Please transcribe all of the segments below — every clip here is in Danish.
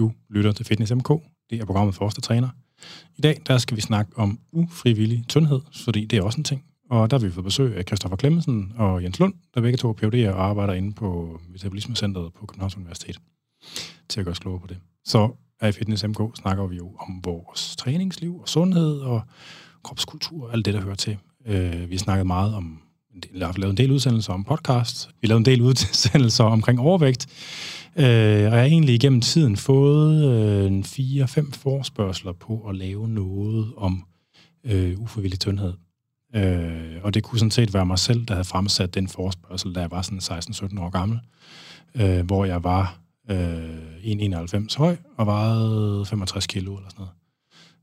Du lytter til Fitness MK. Det er programmet for os, der træner. I dag der skal vi snakke om ufrivillig tyndhed, fordi det er også en ting. Og der har vi fået besøg af Christoffer Klemmensen og Jens Lund, der begge to er PhD'er og arbejder inde på Metabolismecenteret på Københavns Universitet, til at gøre os klogere på det. Så her i Fitness MK snakker vi jo om vores træningsliv og sundhed og kropskultur og alt det, der hører til. Øh, vi har snakket meget om, vi har lavet en del udsendelser om podcast. Vi har lavet en del udsendelser omkring overvægt. Øh, og jeg har egentlig igennem tiden fået øh, fire-fem forspørgseler på at lave noget om øh, ufrivillig tyndhed. Øh, og det kunne sådan set være mig selv, der havde fremsat den forspørgsel, da jeg var sådan 16-17 år gammel, øh, hvor jeg var øh, 1,91 høj og vejede 65 kilo eller sådan noget.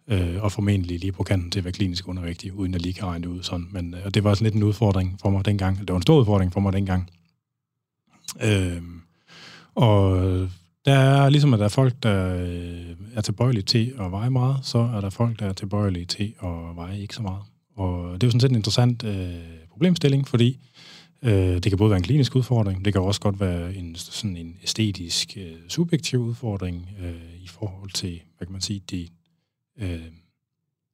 Øh, og formentlig lige på kanten til at være klinisk undervægtig, uden at lige kan regne det ud sådan. Men øh, og det var sådan lidt en udfordring for mig dengang. Det var en stor udfordring for mig dengang. Øh, og der er ligesom, at der er folk, der øh, er tilbøjelige til at veje meget, så er der folk, der er tilbøjelige til at veje ikke så meget. Og det er jo sådan set en interessant øh, problemstilling, fordi øh, det kan både være en klinisk udfordring, det kan også godt være en sådan en æstetisk, øh, subjektiv udfordring øh, i forhold til, hvad kan man sige, de øh,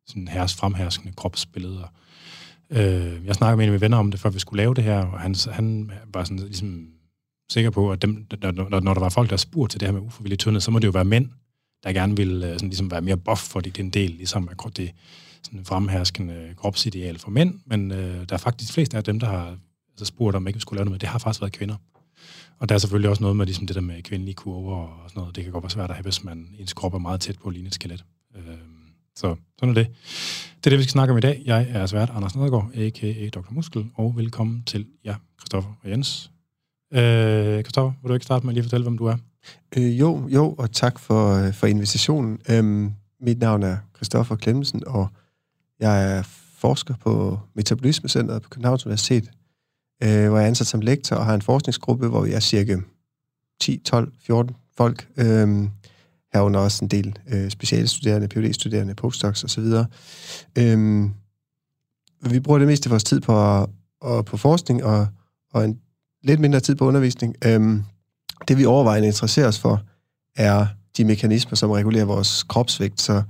sådan hers, fremherskende kropsbilleder. Øh, jeg snakkede med en af mine venner om det, før vi skulle lave det her, og han, han var sådan ligesom sikker på, at dem, når, når der var folk, der spurgte til det her med ufrivillig tyndhed, så må det jo være mænd, der gerne vil øh, sådan ligesom være mere buff, fordi det er en del ligesom af det sådan fremherskende kropsideal for mænd, men øh, der er faktisk flest af dem, der har altså, spurgt, om ikke vi skulle lave noget med, det har faktisk været kvinder. Og der er selvfølgelig også noget med ligesom det der med kvindelige kurver og sådan noget. Det kan godt være svært at have, hvis man ens krop er meget tæt på at ligne et skelet. Øh, så sådan er det. Det er det, vi skal snakke om i dag. Jeg er svært Anders Nedergaard, a.k.a. Dr. Muskel, og velkommen til jer, Christoffer og Jens. Øh, Christoffer, vil du ikke starte med at lige fortælle, hvem du er? Øh, jo, jo, og tak for, øh, for invitationen. Øhm, mit navn er Christoffer Klemmensen, og jeg er forsker på Metabolismecenteret på Københavns Universitet, øh, hvor jeg er ansat som lektor og har en forskningsgruppe, hvor vi er cirka 10, 12, 14 folk. Øh, herunder også en del øh, specialstuderende, PhD-studerende, postdocs osv. Øh, vi bruger det meste af vores tid på, og, på forskning og, og en lidt mindre tid på undervisning. Øhm, det vi overvejende interesserer os for, er de mekanismer, som regulerer vores kropsvægt. Så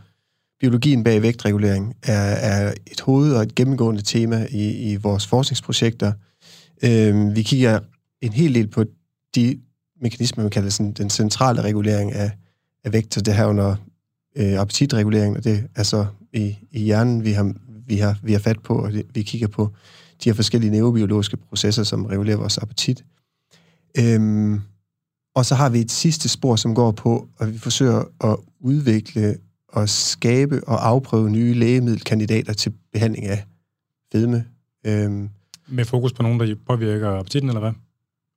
biologien bag vægtregulering er, er et hoved- og et gennemgående tema i, i vores forskningsprojekter. Øhm, vi kigger en hel del på de mekanismer, man kalder sådan, den centrale regulering af, af vægt, så det her under øh, appetitregulering, og det er så i, i hjernen, vi har, vi, har, vi har fat på, og det, vi kigger på de her forskellige neurobiologiske processer, som regulerer vores appetit. Øhm, og så har vi et sidste spor, som går på, at vi forsøger at udvikle og skabe og afprøve nye lægemiddelkandidater til behandling af fedme. Øhm, med fokus på nogen, der påvirker appetitten, eller hvad?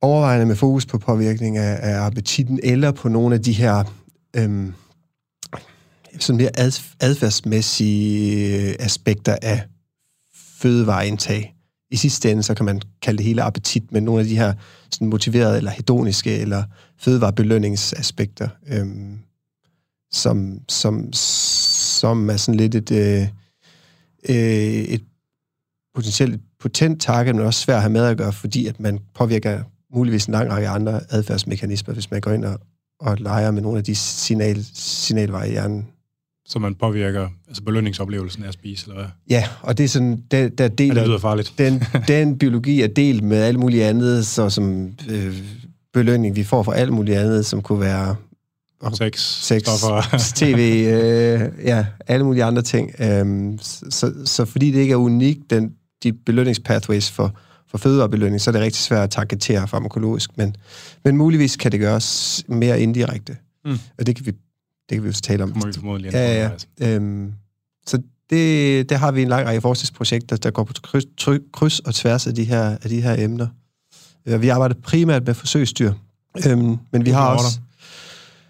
Overvejende med fokus på påvirkning af, af appetitten, eller på nogle af de her øhm, sådan mere adfærdsmæssige aspekter af fødevareindtag i sidste ende, så kan man kalde det hele appetit, men nogle af de her sådan motiverede eller hedoniske eller fødevarebelønningsaspekter, øhm, som, som, som er sådan lidt et, øh, øh, et potentielt potent target, men også svært at have med at gøre, fordi at man påvirker muligvis en lang række andre adfærdsmekanismer, hvis man går ind og, og leger med nogle af de signal, signalveje i hjernen så man påvirker altså belønningsoplevelsen af at spise, eller hvad? Ja, og det er sådan, der, der deler, ja, det lyder farligt. Den, den biologi er delt med alt muligt andet, så som øh, belønning, vi får for alt muligt andet, som kunne være sex, sex tv, øh, ja, alle mulige andre ting. Øhm, så, så fordi det ikke er unikt, den, de belønningspathways for, for fødevarebelønning, så er det rigtig svært at targetere farmakologisk, men, men muligvis kan det gøres mere indirekte. Mm. Og det kan vi det kan vi jo så tale om. Det må vi formodentlig ja, ja. Øhm, så det, det har vi en lang række forskningsprojekter, der går på kryds, kryds og tværs af de her, af de her emner. Øh, vi arbejder primært med forsøgsdyr, øhm, men vi har også...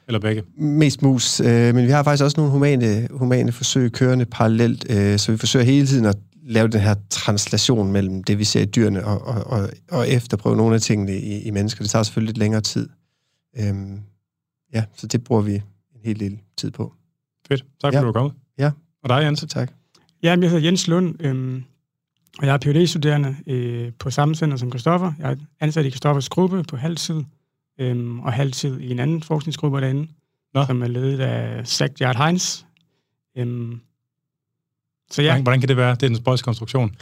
Eller begge? Mest mus, øh, men vi har faktisk også nogle humane, humane forsøg kørende parallelt, øh, så vi forsøger hele tiden at lave den her translation mellem det, vi ser i dyrene, og, og, og, og efterprøve nogle af tingene i, i mennesker. Det tager selvfølgelig lidt længere tid. Øhm, ja, så det bruger vi hel del tid på. Fedt. Tak fordi ja. du var kommet. Ja. Og dig, Jens? Tak. Ja, jeg hedder Jens Lund, øhm, og jeg er phd studerende øh, på samme center som Christoffer. Jeg er ansat i Christoffers gruppe på halvtid, øhm, og halvtid i en anden forskningsgruppe derinde. Nå. som er ledet af Zach Jart Heinz. Øhm, så ja. Hvordan, hvordan kan det være? Det er en spøjs konstruktion.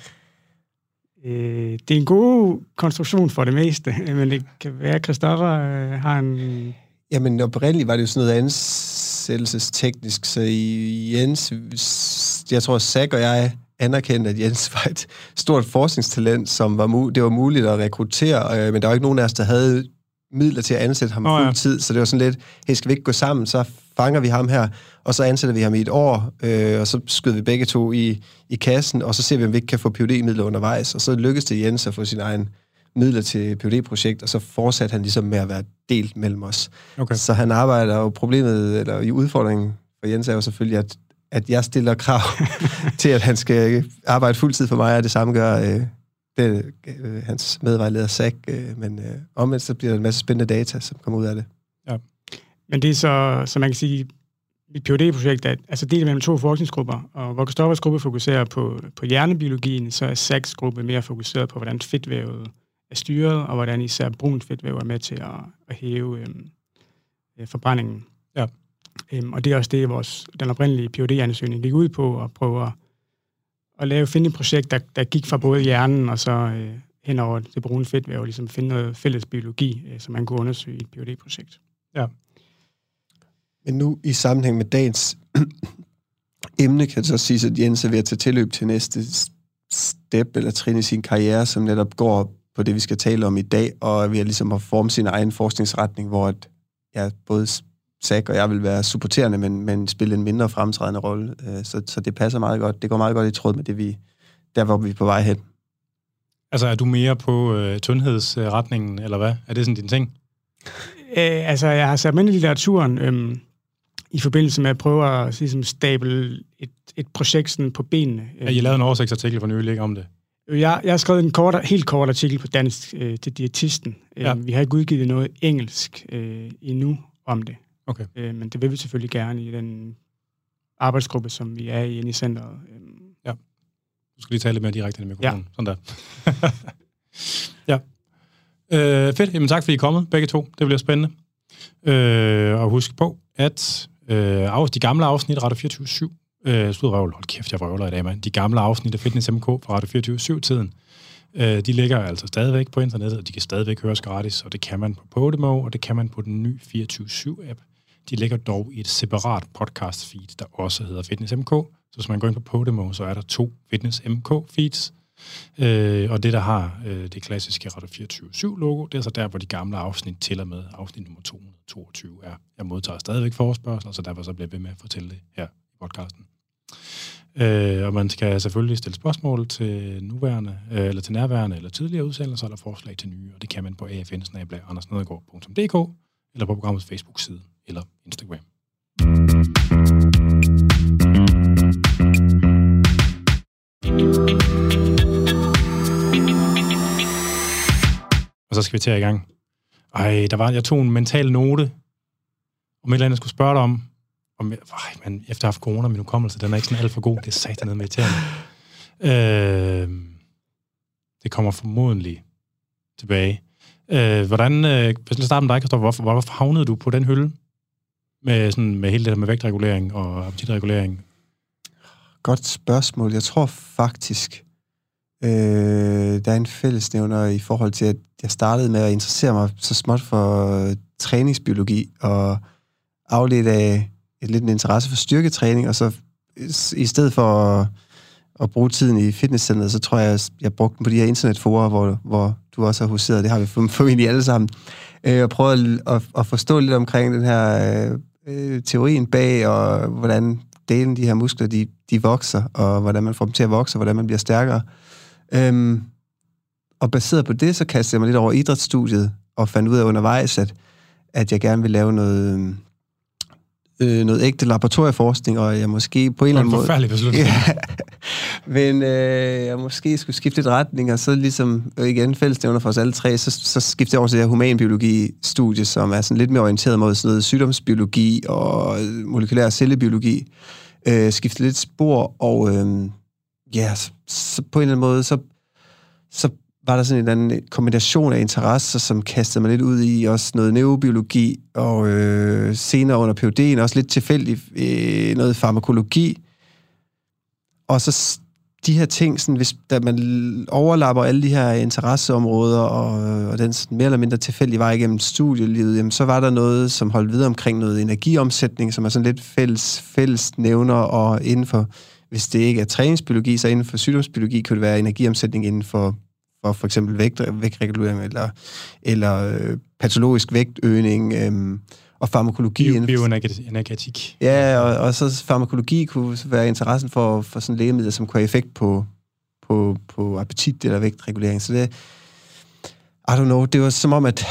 Øh, det er en god konstruktion for det meste, men det kan være, at Christoffer øh, har en... Jamen, oprindeligt var det jo sådan noget ansættelsesteknisk, så Jens, jeg tror, Zach og jeg anerkendte, at Jens var et stort forskningstalent, som var det var muligt at rekruttere, øh, men der var ikke nogen af os, der havde midler til at ansætte ham oh, ja. fuld tid, så det var sådan lidt, hey, skal vi ikke gå sammen, så fanger vi ham her, og så ansætter vi ham i et år, øh, og så skyder vi begge to i, i kassen, og så ser vi, om vi ikke kan få phd midler undervejs, og så lykkedes det Jens at få sin egen midler til phd projekt og så fortsatte han ligesom med at være delt mellem os. Okay. Så han arbejder, og problemet, eller i udfordringen for Jens er jo selvfølgelig, at, at jeg stiller krav til, at han skal arbejde fuldtid for mig, og det samme gør øh, det, øh, hans medvejleder Zach, øh, men øh, omvendt så bliver der en masse spændende data, som kommer ud af det. Ja. Men det er så, så man kan sige, mit phd projekt er altså delt mellem to forskningsgrupper, og hvor Christoffers gruppe fokuserer på, på hjernebiologien, så er Zachs gruppe mere fokuseret på, hvordan fedtvævet er styret, og hvordan især brun fedtvæv er med til at, at hæve øhm, øh, forbrændingen. Ja. Øhm, og det er også det, vores, den oprindelige phd ansøgning gik ud på, at prøve at at lave, finde et projekt, der, der gik fra både hjernen og så øh, hen over det brune fedtvæv, og ligesom finde noget fælles biologi, øh, som man kunne undersøge i et phd projekt Ja. Men nu i sammenhæng med dagens emne, kan det så sige, at Jens er ved at tage tilløb til næste step eller trin i sin karriere, som netop går på det, vi skal tale om i dag, og vi har ligesom at forme sin egen forskningsretning, hvor at, ja, både Zach og jeg vil være supporterende, men, men spille en mindre fremtrædende rolle. Øh, så, så det passer meget godt. Det går meget godt i tråd med det, vi, der hvor vi er på vej hen. Altså, er du mere på øh, tyndhedsretningen, eller hvad? Er det sådan din ting? Øh, altså, jeg har sat mig ind i litteraturen øh, i forbindelse med at prøve at ligesom, stable et, et projekt sådan, på benene. Ja, I lavede en oversigtsartikel for nylig om det. Jeg, jeg har skrevet en kort, helt kort artikel på dansk øh, til diætisten. Ja. Øh, vi har ikke udgivet noget engelsk øh, endnu om det. Okay. Øh, men det vil vi selvfølgelig gerne i den arbejdsgruppe, som vi er i inde i centret. Øh. Ja. Du skal lige tale lidt mere direkte i mikrofonen. Ja. Sådan der. ja. Øh, fedt. Jamen tak, fordi I er kommet, begge to. Det bliver spændende. Øh, og husk på, at øh, de gamle afsnit, Radio 24-7, øh, stod røvl, hold kæft, jeg røvler i dag, mand. De gamle afsnit af Fitness MK fra Radio 24-7-tiden, øh, de ligger altså stadigvæk på internettet, og de kan stadigvæk høres gratis, og det kan man på Podimo, og det kan man på den nye 24-7-app. De ligger dog i et separat podcast feed, der også hedder Fitness MK. Så hvis man går ind på Podimo, så er der to Fitness MK feeds. Øh, og det, der har øh, det klassiske Radio 24 logo, det er så der, hvor de gamle afsnit til og med afsnit nummer 222 er. Jeg modtager stadigvæk forespørgsel, så derfor så bliver jeg ved med at fortælle det her i podcasten. Øh, og man skal selvfølgelig stille spørgsmål til nuværende, øh, eller til nærværende, eller tidligere udsendelser, eller forslag til nye, og det kan man på afn eller på programmets Facebook-side eller Instagram. Og så skal vi til i gang. Ej, der var, jeg tog en mental note, om et eller andet, jeg skulle spørge dig om om ej, men efter at have haft corona, min hukommelse, den er ikke sådan alt for god. Det er satan med irriterende. Øh, det kommer formodentlig tilbage. Øh, hvordan, øh, hvis jeg starter med dig, Christoffer, hvorfor, hvorfor havnede du på den hylde? med, sådan, med hele det her med vægtregulering og appetitregulering? Godt spørgsmål. Jeg tror faktisk, øh, der er en fællesnævner i forhold til, at jeg startede med at interessere mig så småt for øh, træningsbiologi og afledt af et lidt en interesse for styrketræning, og så øh, i stedet for at, at bruge tiden i fitnesscenteret, så tror jeg, jeg brugte den på de her internetforer, hvor, hvor du også har huseret. Det har vi formentlig alle sammen. Øh, og prøvet at, at, at forstå lidt omkring den her øh, øh, teorien bag, og hvordan delen de her muskler, de, de vokser, og hvordan man får dem til at vokse, og hvordan man bliver stærkere. Øhm, og baseret på det, så kastede jeg mig lidt over idrætsstudiet, og fandt ud af undervejs, at, at jeg gerne vil lave noget, øh, noget ægte laboratorieforskning, og jeg måske på en eller anden måde... forfærdelig beslutning. ja, men øh, jeg måske skulle skifte et retning, og så ligesom, øh, igen, fællesnævner for os alle tre, så, så skiftede jeg over til det her humanbiologi-studie, som er sådan lidt mere orienteret mod sådan noget sygdomsbiologi og molekylær cellebiologi. Øh, skiftede lidt spor, og øh, ja, så, så på en eller anden måde, så, så var der sådan en anden kombination af interesser, som kastede mig lidt ud i også noget neurobiologi, og øh, senere under PUD'en også lidt tilfældigt øh, noget farmakologi. Og så de her ting, sådan, hvis da man overlapper alle de her interesseområder, og, øh, og den sådan, mere eller mindre tilfældige vej igennem studielivet, jamen, så var der noget, som holdt videre omkring noget energiomsætning, som er sådan lidt fælles, fælles nævner, og inden for, hvis det ikke er træningsbiologi, så inden for sygdomsbiologi, kunne det være energiomsætning inden for for for eksempel vægt, vægtregulering eller, eller øh, patologisk vægtøgning øh, og farmakologi. Bio, bioenergetik. Ja, og, og så farmakologi kunne være interessen for, for sådan lægemidler, som kunne have effekt på, på, på appetit eller vægtregulering. Så det, I don't know, det var som om, at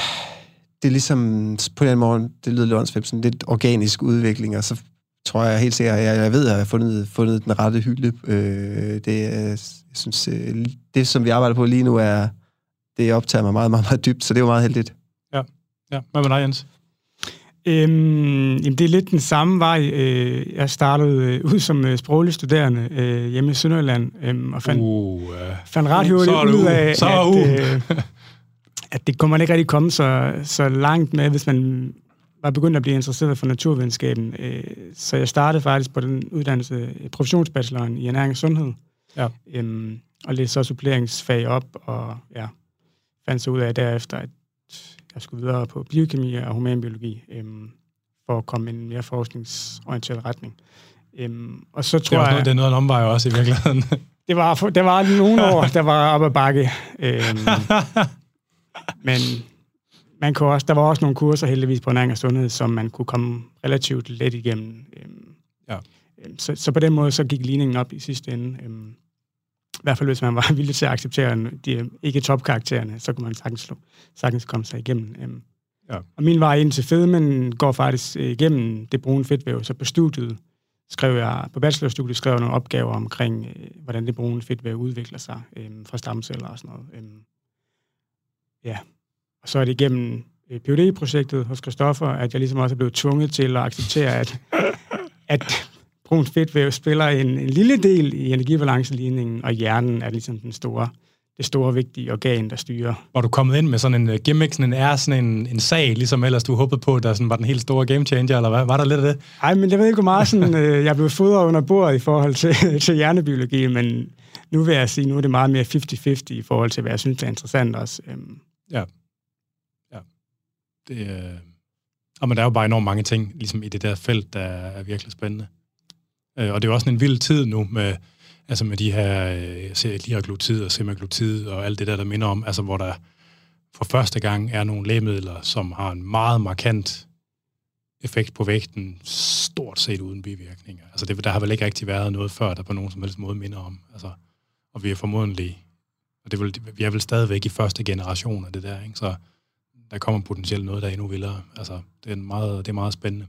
det er ligesom, på den måde, det lyder lidt sådan lidt organisk udvikling, og så tror jeg helt sikkert, jeg, jeg ved, at jeg har fundet, fundet den rette hylde. Øh, det, jeg synes, øh, det, som vi arbejder på lige nu, er, det optager mig meget, meget, meget dybt, så det er jo meget heldigt. Ja, ja. Hvad med dig, Jens? Øhm, jamen, det er lidt den samme vej. Øh, jeg startede øh, ud som øh, sproglig studerende øh, hjemme i Sønderjylland, øh, og fandt, uh, uh, fandt ret hurtigt ud af, så at, uh. øh, at det kunne man ikke rigtig komme så, så langt med, hvis man var begyndt at blive interesseret for naturvidenskaben. Øh, så jeg startede faktisk på den uddannelse, professionsbacheloren i ernæring og sundhed. Ja. Øhm, og læste så suppleringsfag op, og ja, fandt så ud af derefter, at jeg skulle videre på biokemi og humanbiologi, øhm, for at komme i en mere forskningsorienteret retning. Øhm, og så tror det er jeg... Noget, det er noget en omvej også i virkeligheden. det var, det var nogle år, der var op ad bakke. Øhm, men man kunne også, der var også nogle kurser heldigvis på ernæring og sundhed, som man kunne komme relativt let igennem. Øhm, ja. Øhm, så, så på den måde så gik ligningen op i sidste ende. Øhm, I hvert fald hvis man var villig til at acceptere de ikke topkaraktererne, så kunne man sagtens, sagtens komme sig igennem. Øhm, ja. Og min vej ind til fedmen går faktisk øh, igennem det brune fedtvæv. Så på studiet skrev jeg, på bachelorstudiet skrev jeg nogle opgaver omkring, øh, hvordan det brune fedtvæv udvikler sig øh, fra stamceller og sådan noget. Øh, ja, og så er det igennem øh, phd projektet hos Christoffer, at jeg ligesom også er blevet tvunget til at acceptere, at, at brunt fedtvæv spiller en, en lille del i energibalanceligningen, og hjernen er ligesom den store, det store, vigtige organ, der styrer. Var du kommet ind med sådan en uh, gimmick, sådan en er sådan en, en sag, ligesom ellers du håbede på, der sådan var den helt store game changer, eller hvad? Var der lidt af det? Nej, men jeg ved ikke, hvor meget sådan, øh, jeg blev fodret under bordet i forhold til, til hjernebiologi, men nu vil jeg sige, nu er det meget mere 50-50 i forhold til, hvad jeg synes er interessant også. Øhm. Ja. Det, øh... Og men der er jo bare enormt mange ting ligesom i det der felt, der er virkelig spændende. Øh, og det er jo også en vild tid nu med, altså med de her øh, liraglutid og semaglutid og alt det der, der minder om, altså hvor der for første gang er nogle lægemidler, som har en meget markant effekt på vægten, stort set uden bivirkninger. Altså det, der har vel ikke rigtig været noget før, der på nogen som helst måde minder om. Altså, og vi er formodentlig, og det vil, vi er vel stadigvæk i første generation af det der, ikke? så der kommer potentielt noget, der er endnu vildere. Altså, det er, meget, det er meget spændende.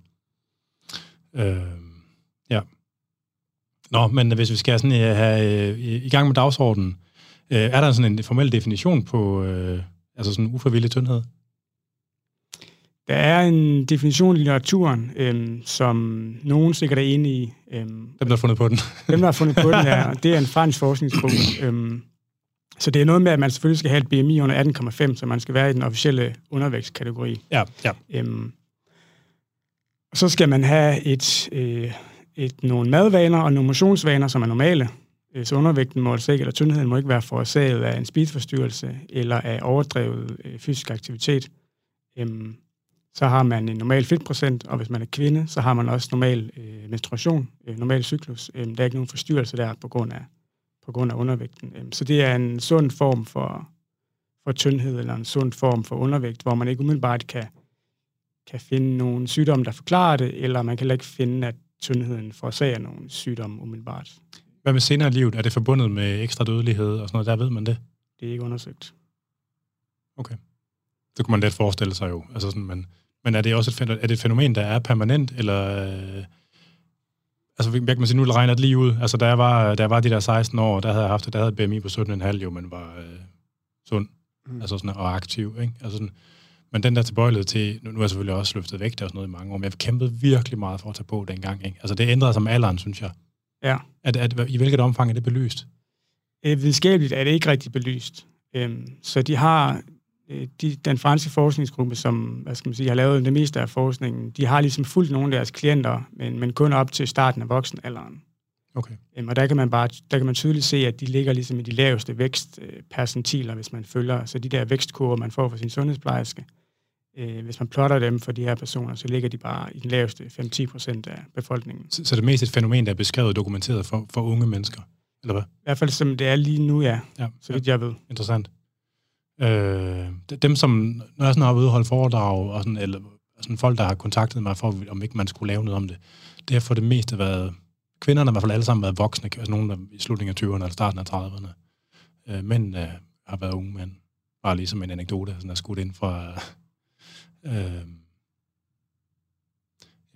Øh, ja. Nå, men hvis vi skal sådan øh, have øh, i gang med dagsordenen, øh, er der sådan en formel definition på altså sådan ufrivillig tyndhed? Der er en definition i litteraturen, øhm, som nogen sikkert er enige i. Øhm, dem, der har fundet på den. dem, der har fundet på den, ja. Det er en fransk forskningsgruppe. øhm, så det er noget med, at man selvfølgelig skal have et BMI under 18,5, så man skal være i den officielle undervægtskategori. Ja, ja. Øhm, og så skal man have et, øh, et, nogle madvaner og nogle motionsvaner, som er normale. Øh, så undervægten må altså ikke, eller tyndheden må ikke være forårsaget af en spiseforstyrrelse eller af overdrevet øh, fysisk aktivitet. Øhm, så har man en normal fedtprocent, og hvis man er kvinde, så har man også normal øh, menstruation, øh, normal cyklus. Øhm, der er ikke nogen forstyrrelse der på grund af, på grund af undervægten. Øhm, så det er en sund form for, for tyndhed, eller en sund form for undervægt, hvor man ikke umiddelbart kan, kan finde nogle sygdomme, der forklarer det, eller man kan ikke finde, at tyndheden forårsager nogle sygdomme umiddelbart. Hvad med senere i livet? Er det forbundet med ekstra dødelighed og sådan noget? Der ved man det? Det er ikke undersøgt. Okay. Det kunne man let forestille sig jo. Altså sådan, men, men er det også et, er det et fænomen, der er permanent, eller... Altså, hvad kan man sige, nu regner det lige ud. Altså, da jeg var, da jeg var de der 16 år, der havde jeg haft, der havde BMI på 17,5 jo, men var øh, sund. Mm. Altså sådan, og aktiv, ikke? Altså sådan, men den der tilbøjelighed til, nu, nu er jeg selvfølgelig også løftet vægt og sådan noget i mange år, men jeg kæmpede virkelig meget for at tage på dengang. Ikke? Altså det ændrede sig med alderen, synes jeg. Ja. At, at, I hvilket omfang er det belyst? Øh, videnskabeligt er det ikke rigtig belyst. Øhm, så de har de, den franske forskningsgruppe, som hvad skal man sige, har lavet det meste af forskningen, de har ligesom fulgt nogle af deres klienter, men, men kun op til starten af voksenalderen. Okay. Øhm, og der kan man bare der kan man tydeligt se, at de ligger ligesom i de laveste vækstpercentiler, hvis man følger, så de der vækstkurver, man får fra sin sundhedsplejerske, øh, hvis man plotter dem for de her personer, så ligger de bare i den laveste 5-10 procent af befolkningen. Så, så det er mest et fænomen, der er beskrevet og dokumenteret for, for unge mennesker, eller hvad? I hvert fald som det er lige nu, ja, Ja, så vidt jeg ved. interessant. Øh, dem, som, når jeg sådan har været ude og holde foredrag, og sådan, eller sådan folk, der har kontaktet mig for, om ikke man skulle lave noget om det, det har for det meste været, kvinderne har i hvert fald alle sammen været voksne, altså nogen der i slutningen af 20'erne eller starten af 30'erne. Øh, mænd øh, har været unge mænd. Bare ligesom en anekdote, sådan er skudt ind fra... Øh,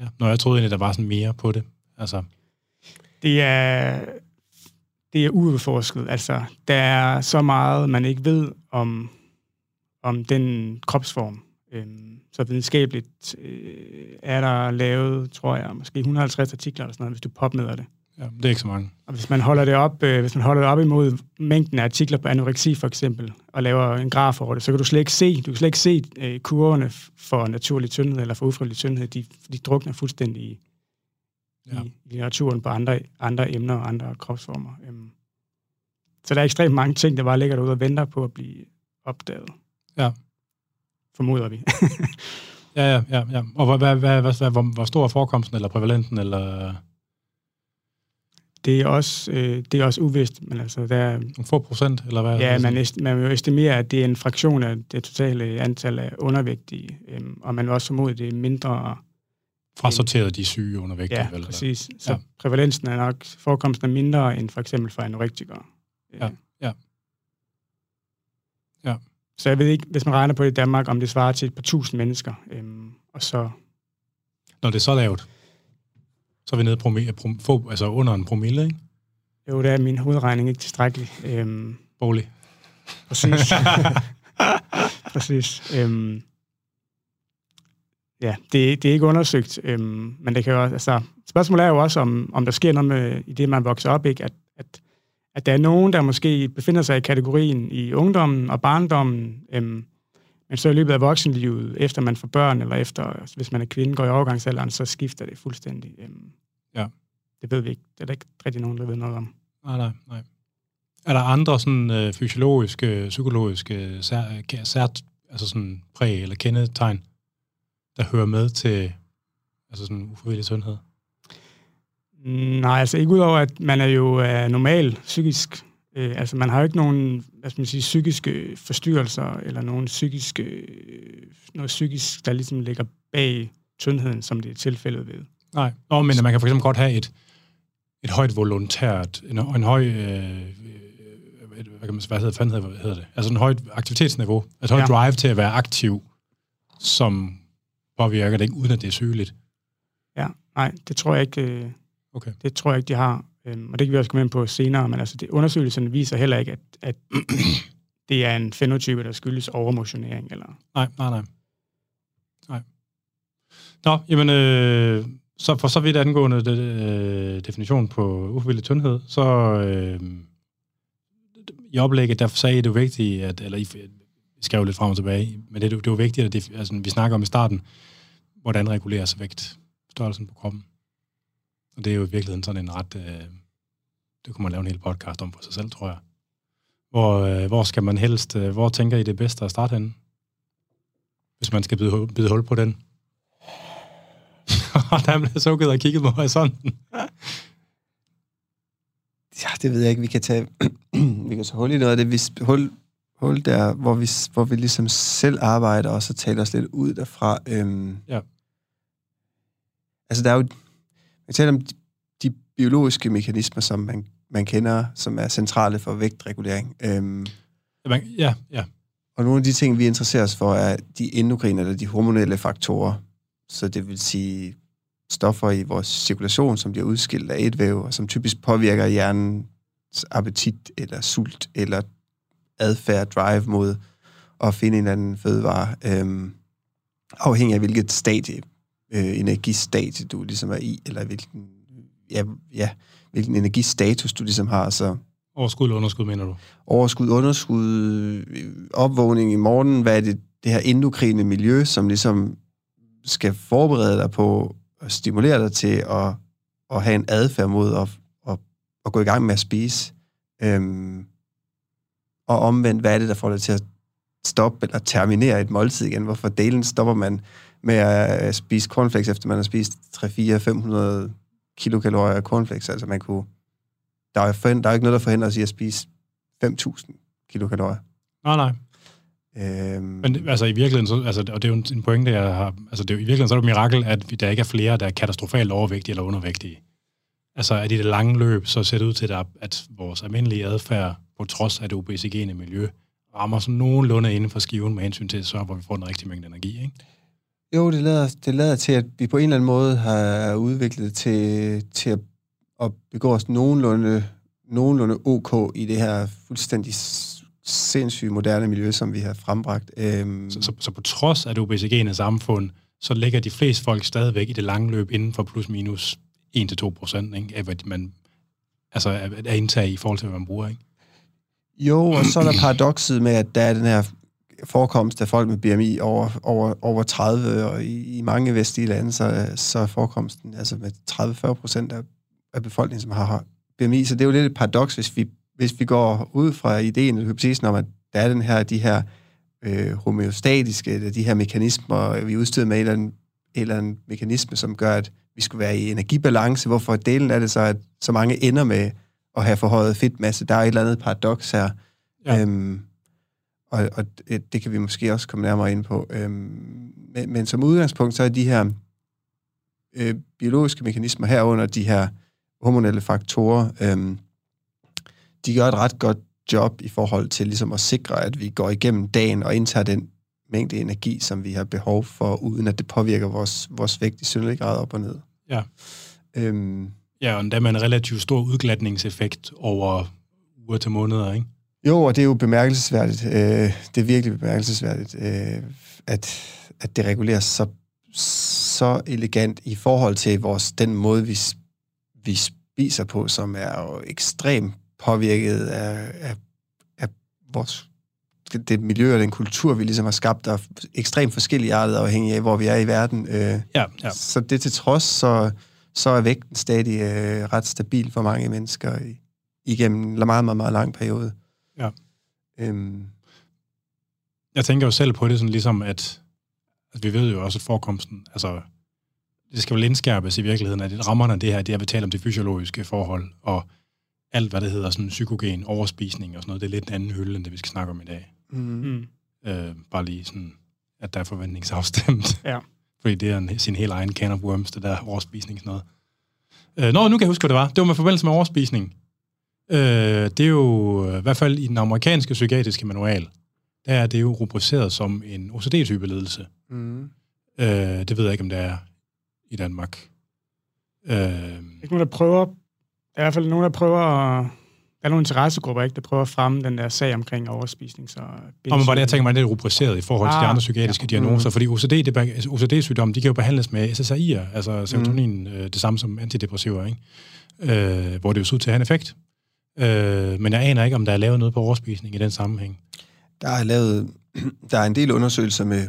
ja, når jeg troede egentlig, der var sådan mere på det. Altså, Det er, det er uudforsket. Altså, der er så meget, man ikke ved om, om den kropsform. Øhm, så videnskabeligt øh, er der lavet, tror jeg, måske 150 artikler eller sådan noget, hvis du popmeder det. ja, det er ikke så mange. Og hvis man holder det op, øh, hvis man holder det op imod mængden af artikler på anoreksi for eksempel, og laver en graf over det, så kan du slet ikke se, du kan slet ikke se øh, kurverne for naturlig tyndhed eller for ufrivillig tyndhed. De, de drukner fuldstændig i, Ja. ja. i litteraturen på andre, andre emner og andre kropsformer. Øhm, så der er ekstremt mange ting, der bare ligger derude og venter på at blive opdaget. Ja. Formoder vi. Ja, ja, ja. ja. Og hvad, hvad, hvad, hvad, hvad, hvor, hvor stor er forekomsten, eller prævalenten, eller det, er også, øh, det er også uvist, men altså, der, er- nogle få procent, eller hvad? Ja, man, est- man vil jo estimere, at det er en fraktion af det totale antal af undervægtige, øhm, og man vil også formode, at det er mindre... Frasorteret de syge undervægtige, Ja, vel? præcis. Så Ja. ja. prævalensen er nok, forekomsten er mindre end for eksempel for anorektikere. Øh, Ja, ja. Ja. Så jeg ved ikke, hvis man regner på det i Danmark, om det svarer til et par tusind mennesker, øhm, og så... Når det er så lavt, så er vi nede på promi- prom- få, altså under en promille, ikke? Jo, der er min hovedregning ikke tilstrækkelig. Øhm, Bolig. Præcis. Præcis. Øhm, ja, det, det er ikke undersøgt, øhm, men det kan jo også, altså, spørgsmålet er jo også, om, om der sker noget med, i det, man vokser op, ikke? At, at, at der er nogen, der måske befinder sig i kategorien i ungdommen og barndommen, øhm, men så i løbet af voksenlivet, efter man får børn, eller efter, hvis man er kvinde, går i overgangsalderen, så skifter det fuldstændig. Øhm, Ja. Det ved vi ikke. Det er der ikke rigtig nogen, der ved noget om. Nej, nej, nej. Er der andre sådan øh, fysiologiske, psykologiske, sær, øh, sær, altså sådan præg eller kendetegn, der hører med til altså sådan ufrivillig sundhed? Nej, altså ikke udover, at man er jo øh, normal psykisk. Øh, altså man har jo ikke nogen, hvad skal man sige, psykiske forstyrrelser, eller nogen psykiske, øh, noget psykisk, der ligesom ligger bag tyndheden, som det er tilfældet ved. Nej. Nå, men man kan for eksempel godt have et, et højt volontært, en, en høj, øh, øh, hvad, kan man, hvad hedder, fanden hedder, hvad hedder det? Altså en højt aktivitetsniveau, et højt ja. Drive til at være aktiv, som påvirker det ikke, uden at det er sygeligt. Ja, nej, det tror jeg ikke, Okay. det tror jeg ikke, de har. Øhm, og det kan vi også komme ind på senere, men altså det, undersøgelserne viser heller ikke, at, at det er en fenotype, der skyldes overmotionering. Eller... Nej, nej, nej. Nej. Nå, jamen, øh, så for så vidt angående det, øh, definition på ufrivillig tyndhed, så øh, i oplægget, der sagde I det vigtigt, at, eller I vi skrev lidt frem og tilbage, men det, det var vigtigt, at det, altså, vi snakker om i starten, hvordan reguleres vægt, størrelsen på kroppen. Og det er jo i virkeligheden sådan en ret, øh, det kunne man lave en hel podcast om for sig selv, tror jeg. Hvor, øh, hvor skal man helst, øh, hvor tænker I det er bedst at starte henne? Hvis man skal bide, bide hul på den. der blev sukket og kigget på horisonten. Ja, det ved jeg ikke. Vi kan tage, vi kan tage hul i noget af det. Vi, hul, hul der, hvor vi, hvor vi ligesom selv arbejder, og så taler os lidt ud derfra. Øhm, Ja. Altså, der er jo... Jeg taler om de, de biologiske mekanismer, som man, man kender, som er centrale for vægtregulering. Øhm, ja, ja. og nogle af de ting, vi interesserer os for, er de endokrine eller de hormonelle faktorer. Så det vil sige stoffer i vores cirkulation, som bliver udskilt af et væv, og som typisk påvirker hjernens appetit eller sult eller adfærd, drive mod at finde en eller anden fødevare, øhm, afhængig af hvilket stadie, øh, energistadie du ligesom er i, eller hvilken, ja, ja, hvilken energistatus du ligesom har, så Overskud underskud, mener du? Overskud, underskud, opvågning i morgen, hvad er det, det her endokrine miljø, som ligesom skal forberede dig på at stimulere dig til at, at have en adfærd mod at, at, at gå i gang med at spise. Øhm, og omvendt, hvad er det, der får dig til at stoppe eller terminere et måltid igen? Hvorfor delen stopper man med at spise cornflakes, efter man har spist 3-4-500 kilokalorier af cornflakes? Altså man kunne... Der er, for, der er ikke noget, der forhindrer os i at spise 5.000 kilokalorier. Nej, nej. Øhm, Men altså i virkeligheden, så, altså, og det er jo en, en pointe, jeg har, altså det er jo, i virkeligheden så er det et mirakel, at der ikke er flere, der er katastrofalt overvægtige eller undervægtige. Altså at i det lange løb, så ser det ud til, at, at vores almindelige adfærd, på trods af det obesogene miljø, rammer sådan nogenlunde inden for skiven med hensyn til, så hvor vi får den rigtige mængde energi. Ikke? Jo, det lader, det lader til, at vi på en eller anden måde har udviklet til, til at, at begå os nogenlunde, nogenlunde ok i det her fuldstændig s- sindssygt moderne miljø, som vi har frembragt. Øhm, Så, så, så på trods af det obesogene samfund, så ligger de fleste folk stadigvæk i det lange løb inden for plus minus 1-2 procent af, hvad man altså er, indtaget i forhold til, hvad man bruger. Ikke? Jo, og så er der paradokset med, at der er den her forekomst af folk med BMI over, over, over 30, og i, i mange vestlige lande, så, så er forekomsten altså med 30-40 procent af, af befolkningen, som har BMI. Så det er jo lidt et paradoks, hvis vi, hvis vi går ud fra ideen, eller hypotesen om, at der er den her, de her øh, homeostatiske, eller de her mekanismer, vi er udstyret med en eller, anden, en eller anden mekanisme, som gør, at vi skulle være i energibalance. Hvorfor delen er det så, at så mange ender med at have forhøjet fedtmasse? Der er et eller andet paradoks her. Ja. Øhm, og, og det, det kan vi måske også komme nærmere ind på. Øhm, men, men som udgangspunkt, så er de her øh, biologiske mekanismer herunder de her hormonelle faktorer, øhm, de gør et ret godt job i forhold til ligesom at sikre, at vi går igennem dagen og indtager den mængde energi, som vi har behov for, uden at det påvirker vores, vores vægt i synderlig grad op og ned. Ja. Øhm, Ja, og endda med en relativt stor udglatningseffekt over uger til måneder, ikke? Jo, og det er jo bemærkelsesværdigt. Øh, det er virkelig bemærkelsesværdigt, øh, at, at det reguleres så, så elegant i forhold til vores, den måde, vi, vi spiser på, som er jo ekstremt påvirket af, af, af vores, det, det miljø og den kultur, vi ligesom har skabt, der er ekstremt forskellige artet afhængig af, hvor vi er i verden. Øh, Ja, ja. Så det til trods, så, så er vægten stadig øh, ret stabil for mange mennesker i, igennem en meget, meget, meget lang periode. Øhm, Jeg tænker jo selv på det sådan ligesom, at, at vi ved jo også, at forekomsten, altså, det skal vel indskærpes i virkeligheden, at rammerne af det her, det er at tale om det fysiologiske forhold, og alt, hvad det hedder, sådan psykogen, overspisning og sådan noget, det er lidt en anden hylde, end det, vi skal snakke om i dag. mm. Mm. Øh, bare lige sådan, at der er forventningsafstemt. Ja. Fordi det er en, sin helt egen can of worms, det der overspisning sådan noget. Øh, nå, nu kan jeg huske, hvad det var. Det var med forbindelse med overspisning. Øh, det er jo, øh, i hvert fald i den amerikanske psykiatriske manual, der er det jo rubriceret som en OCD-type ledelse. Mm. Øh, det ved jeg ikke, om det er i Danmark. Øh, ikke nogen, der prøver... Der er i hvert fald nogen, der prøver at... Der er nogle interessegrupper, ikke, der prøver at fremme den der sag omkring overspisning. Så og men var det, jeg tænker mig, det er rubriceret i forhold til de Ah, andre psykiatriske ja. diagnoser, Mm. fordi OCD, det, altså, OCD-sygdomme, de kan jo behandles med SSRI'er, altså serotonin, øh, det samme som antidepressiver, ikke? Øh, hvor det jo ser ud til at have en effekt. Øh, men jeg aner ikke, om der er lavet noget på overspisning i den sammenhæng. Der er lavet, der er en del undersøgelser med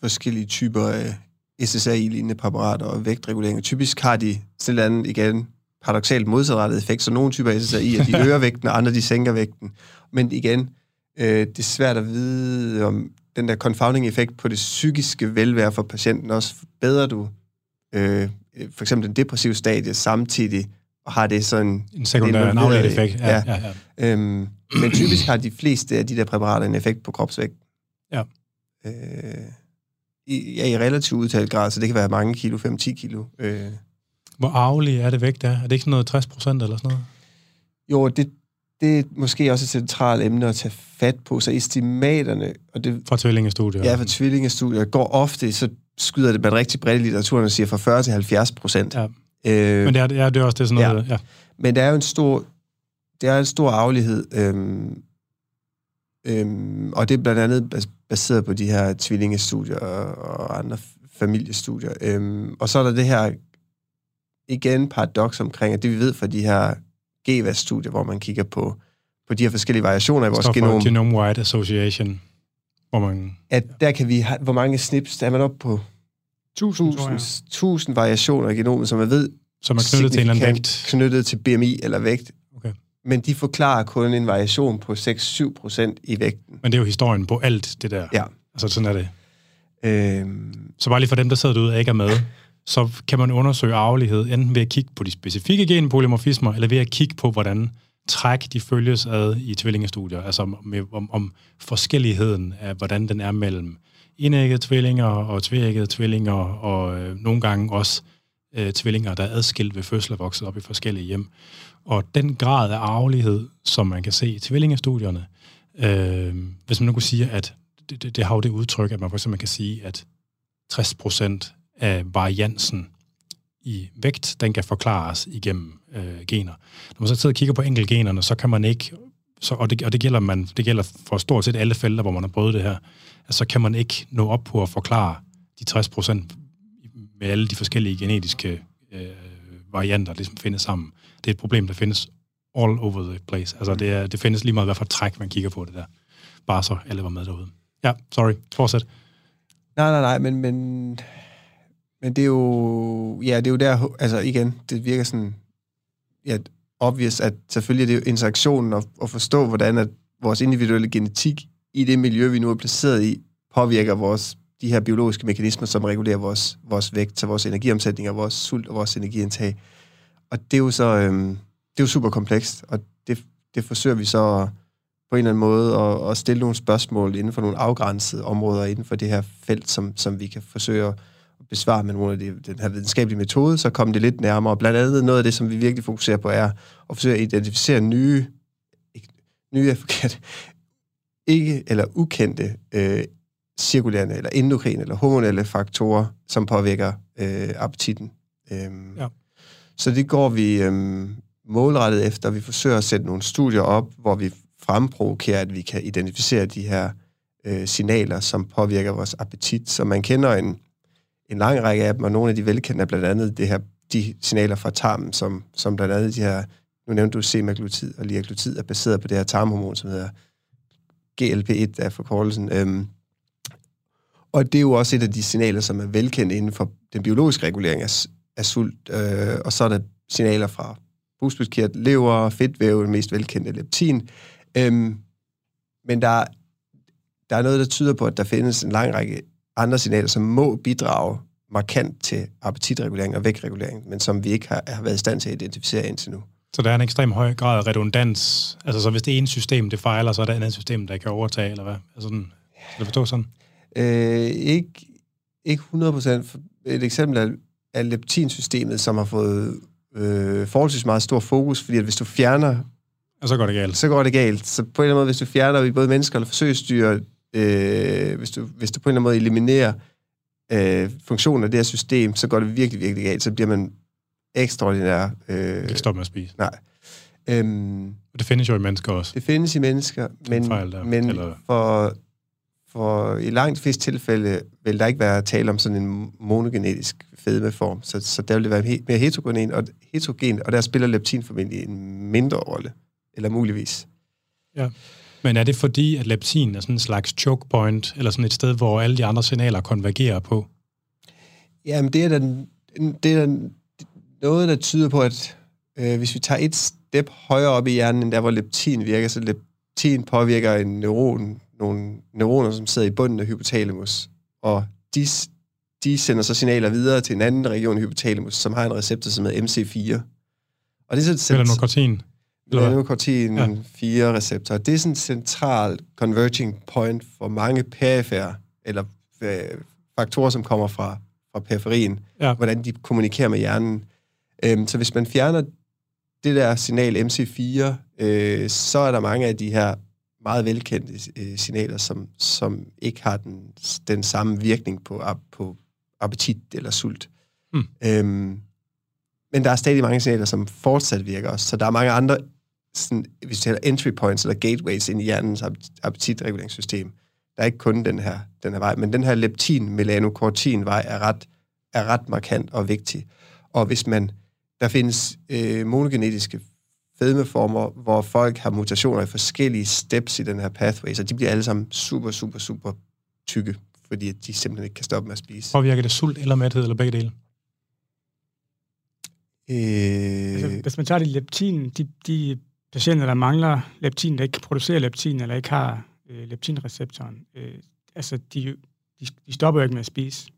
forskellige typer af SSRI-lignende præparater og vægtregulering. Typisk har de sådan en anden, igen, paradoxalt modsatrettet effekt, så nogle typer SSRI, at de øger vægten, og andre de sænker vægten. Men igen, øh, det er svært at vide, om den der confounding-effekt på det psykiske velvære for patienten også forbedrer du øh, for eksempel den depressive stadie samtidig, og har det sådan En sekundær, i- effekt. Ja, ja. ja, ja. Øhm, men typisk har de fleste af de der præparater en effekt på kropsvægt. Ja. Øh, i, ja, i relativt udtalt grad, så det kan være mange kilo, 5-10 kilo. Øh, Hvor arvelig er det vægt der? Er det ikke sådan noget 60 procent eller sådan noget? jo, det, det er måske også et centralt emne at tage fat på, så estimaterne, og det Fra tvillingestudier? ja, for tvillingestudier, går ofte, så skyder det man rigtig bredt i litteraturen og siger fra 40 til 70 procent. Ja. Øh, Men det er, ja, det er også det sådan Ja. noget, ja. Men der er jo en stor, der er en stor aflighed, øhm, øhm, og det er blandt andet bas- baseret på de her tvillingestudier og, og andre familiestudier. Øhm, og så er der det her, igen paradoks omkring, at det vi ved fra de her GWAS-studier, hvor man kigger på, på de her forskellige variationer i vores genom, Genome Wide Association, hvor man... at der kan vi hvor mange snips, der er man oppe på 1000, tror jeg. 1000, 1000 variationer i genomet, som man ved Som er knyttet til en eller anden vægt. knyttet til BMI eller vægt. Okay. Men de forklarer kun en variation på 6-7 procent i vægten. Men det er jo historien på alt det der. Ja. Altså sådan er det. Øhm, Så bare lige for dem, der sidder derude og ikke er med, så kan man undersøge arvelighed enten ved at kigge på de specifikke genpolymorfismer, eller ved at kigge på, hvordan træk de følges ad i tvillingestudier. Altså med, om, om forskelligheden af, hvordan den er mellem enæggede tvillinger og tvæggede tvillinger, og øh, nogle gange også øh, tvillinger, der er adskilt ved fødsel og vokset op i forskellige hjem. Og den grad af arvelighed, som man kan se i tvillingestudierne, øh, hvis man nu kunne sige, at det, det, det har jo det udtryk, at man for eksempel kan sige, at 60% af variansen i vægt, den kan forklares igennem øh, gener. Når man så sidder og kigger på enkeltgenerne, så kan man ikke, så, og, det, og det, gælder man, det gælder for stort set alle felter, hvor man har prøvet det her, at så kan man ikke nå op på at forklare de 60% med alle de forskellige genetiske øh, varianter, det som ligesom findes sammen. Det er et problem, der findes all over the place. Altså det, er, det findes lige meget, hvad for et træk, man kigger på det der. Bare så alle var med derude. Ja, sorry. Fortsæt. nej, nej, nej, men, men, men det er jo, ja, det er jo der, altså igen, det virker sådan, ja, obvious, at selvfølgelig er det jo interaktionen og, og forstå, hvordan at vores individuelle genetik i det miljø, vi nu er placeret i, påvirker vores, de her biologiske mekanismer, som regulerer vores, vores vægt, så vores energiomsætning og vores sult og vores energiindtag. Og det er jo så, øhm, det er jo super komplekst, og det, det forsøger vi så på en eller anden måde at, at stille nogle spørgsmål inden for nogle afgrænsede områder inden for det her felt, som, som vi kan forsøge at besvare med nogle af de, den her videnskabelige metode, så kommer det lidt nærmere. Og blandt andet noget af det, som vi virkelig fokuserer på, er at forsøge at identificere nye, ikke, nye er forkert, ikke eller ukendte øh, cirkulerende eller endokrine eller hormonelle faktorer, som påvirker øh, appetitten. Øhm, Ja. Så det går vi øhm, målrettet efter. Vi forsøger at sætte nogle studier op, hvor vi fremprovokerer, at vi kan identificere de her øh, signaler, som påvirker vores appetit. Så man kender en, en lang række af dem, og nogle af de velkendte er blandt andet det her, de signaler fra tarmen, som, som blandt andet de her, nu nævnte du semaglutid og liaglutid, er baseret på det her tarmhormon, som hedder GLP-1 af forkortelsen. Øhm, og det er jo også et af de signaler, som er velkendt inden for den biologiske regulering af, af sult. Øh, og så er der signaler fra bugspytkirtel, lever, fedtvæv, det mest velkendte leptin. Øhm, men der, der er noget, der tyder på, at der findes en lang række andre signaler, som må bidrage markant til appetitregulering og vægtregulering, men som vi ikke har, har været i stand til at identificere indtil nu. Så der er en ekstrem høj grad af redundans. Altså, så hvis det ene system, det fejler, så er der et andet system, der kan overtage, eller hvad? Altså, sådan, skal det forstå sådan? Øh, ikke, ikke 100%. Et eksempel er, er leptinsystemet, som har fået øh, forholdsvis meget stor fokus, fordi at hvis du fjerner, Og så går det galt. så går det galt. Så på en eller anden måde, hvis du fjerner i både mennesker eller forsøgsdyr, øh, hvis, du, hvis du på en eller anden måde eliminerer øh, funktionen af det her system, så går det virkelig, virkelig galt. Så bliver man ekstraordinær. Du kan Øh, ikke stoppe med at spise. øhm, Og det findes jo i mennesker også. Det findes i mennesker, men, fejl der, men eller- for, for i langt de fleste tilfælde vil der ikke være tale om sådan en monogenetisk fedmeform, så, så der vil det være he- mere heterogen, og, heterogen, og der spiller leptin formentlig en mindre rolle, eller muligvis. Men er det fordi, at leptin er sådan en slags choke point, eller sådan et sted, hvor alle de andre signaler konvergerer på? Jamen, det er, den, det er den, noget, der tyder på, at øh, hvis vi tager et step højere op i hjernen, end der, hvor leptin virker, så leptin påvirker en neuron, nogle neuroner, som sidder i bunden af hypotalamus, og de, de sender så signaler videre til en anden region i hypotalamus, som har en receptor, som hedder MC4. Og det er sådan Eller nokortin? Eller hvad? Melanokortin Ja. ja. 4 receptor. Det er sådan en central converging point for mange perifære, eller øh, faktorer, som kommer fra, fra periferien, Ja. hvordan de kommunikerer med hjernen. Øhm, så hvis man fjerner det der signal MC4, øh, så er der mange af de her meget velkendte øh, signaler, som, som ikke har den, den samme virkning på, på appetit eller sult. Hmm. Øhm, men der er stadig mange signaler, som fortsat virker også. Så der er mange andre, sådan, hvis vi taler entry points eller gateways ind i hjernens app- appetitreguleringssystem. Der er ikke kun den her, den her vej, men den her leptin-melanokortin-vej er ret, er ret markant og vigtig. Og hvis man, der findes øh, monogenetiske fedmeformer, hvor folk har mutationer i forskellige steps i den her pathway, så de bliver alle sammen super, super, super tykke, fordi de simpelthen ikke kan stoppe med at spise. Påvirker det sult eller mæthed, eller begge dele? Øh, Altså, hvis man tager det leptin, de, de patienter, der mangler leptin, der ikke kan producere leptin, eller ikke har øh, leptinreceptoren, øh, altså, de, de, de stopper jo ikke med at spise.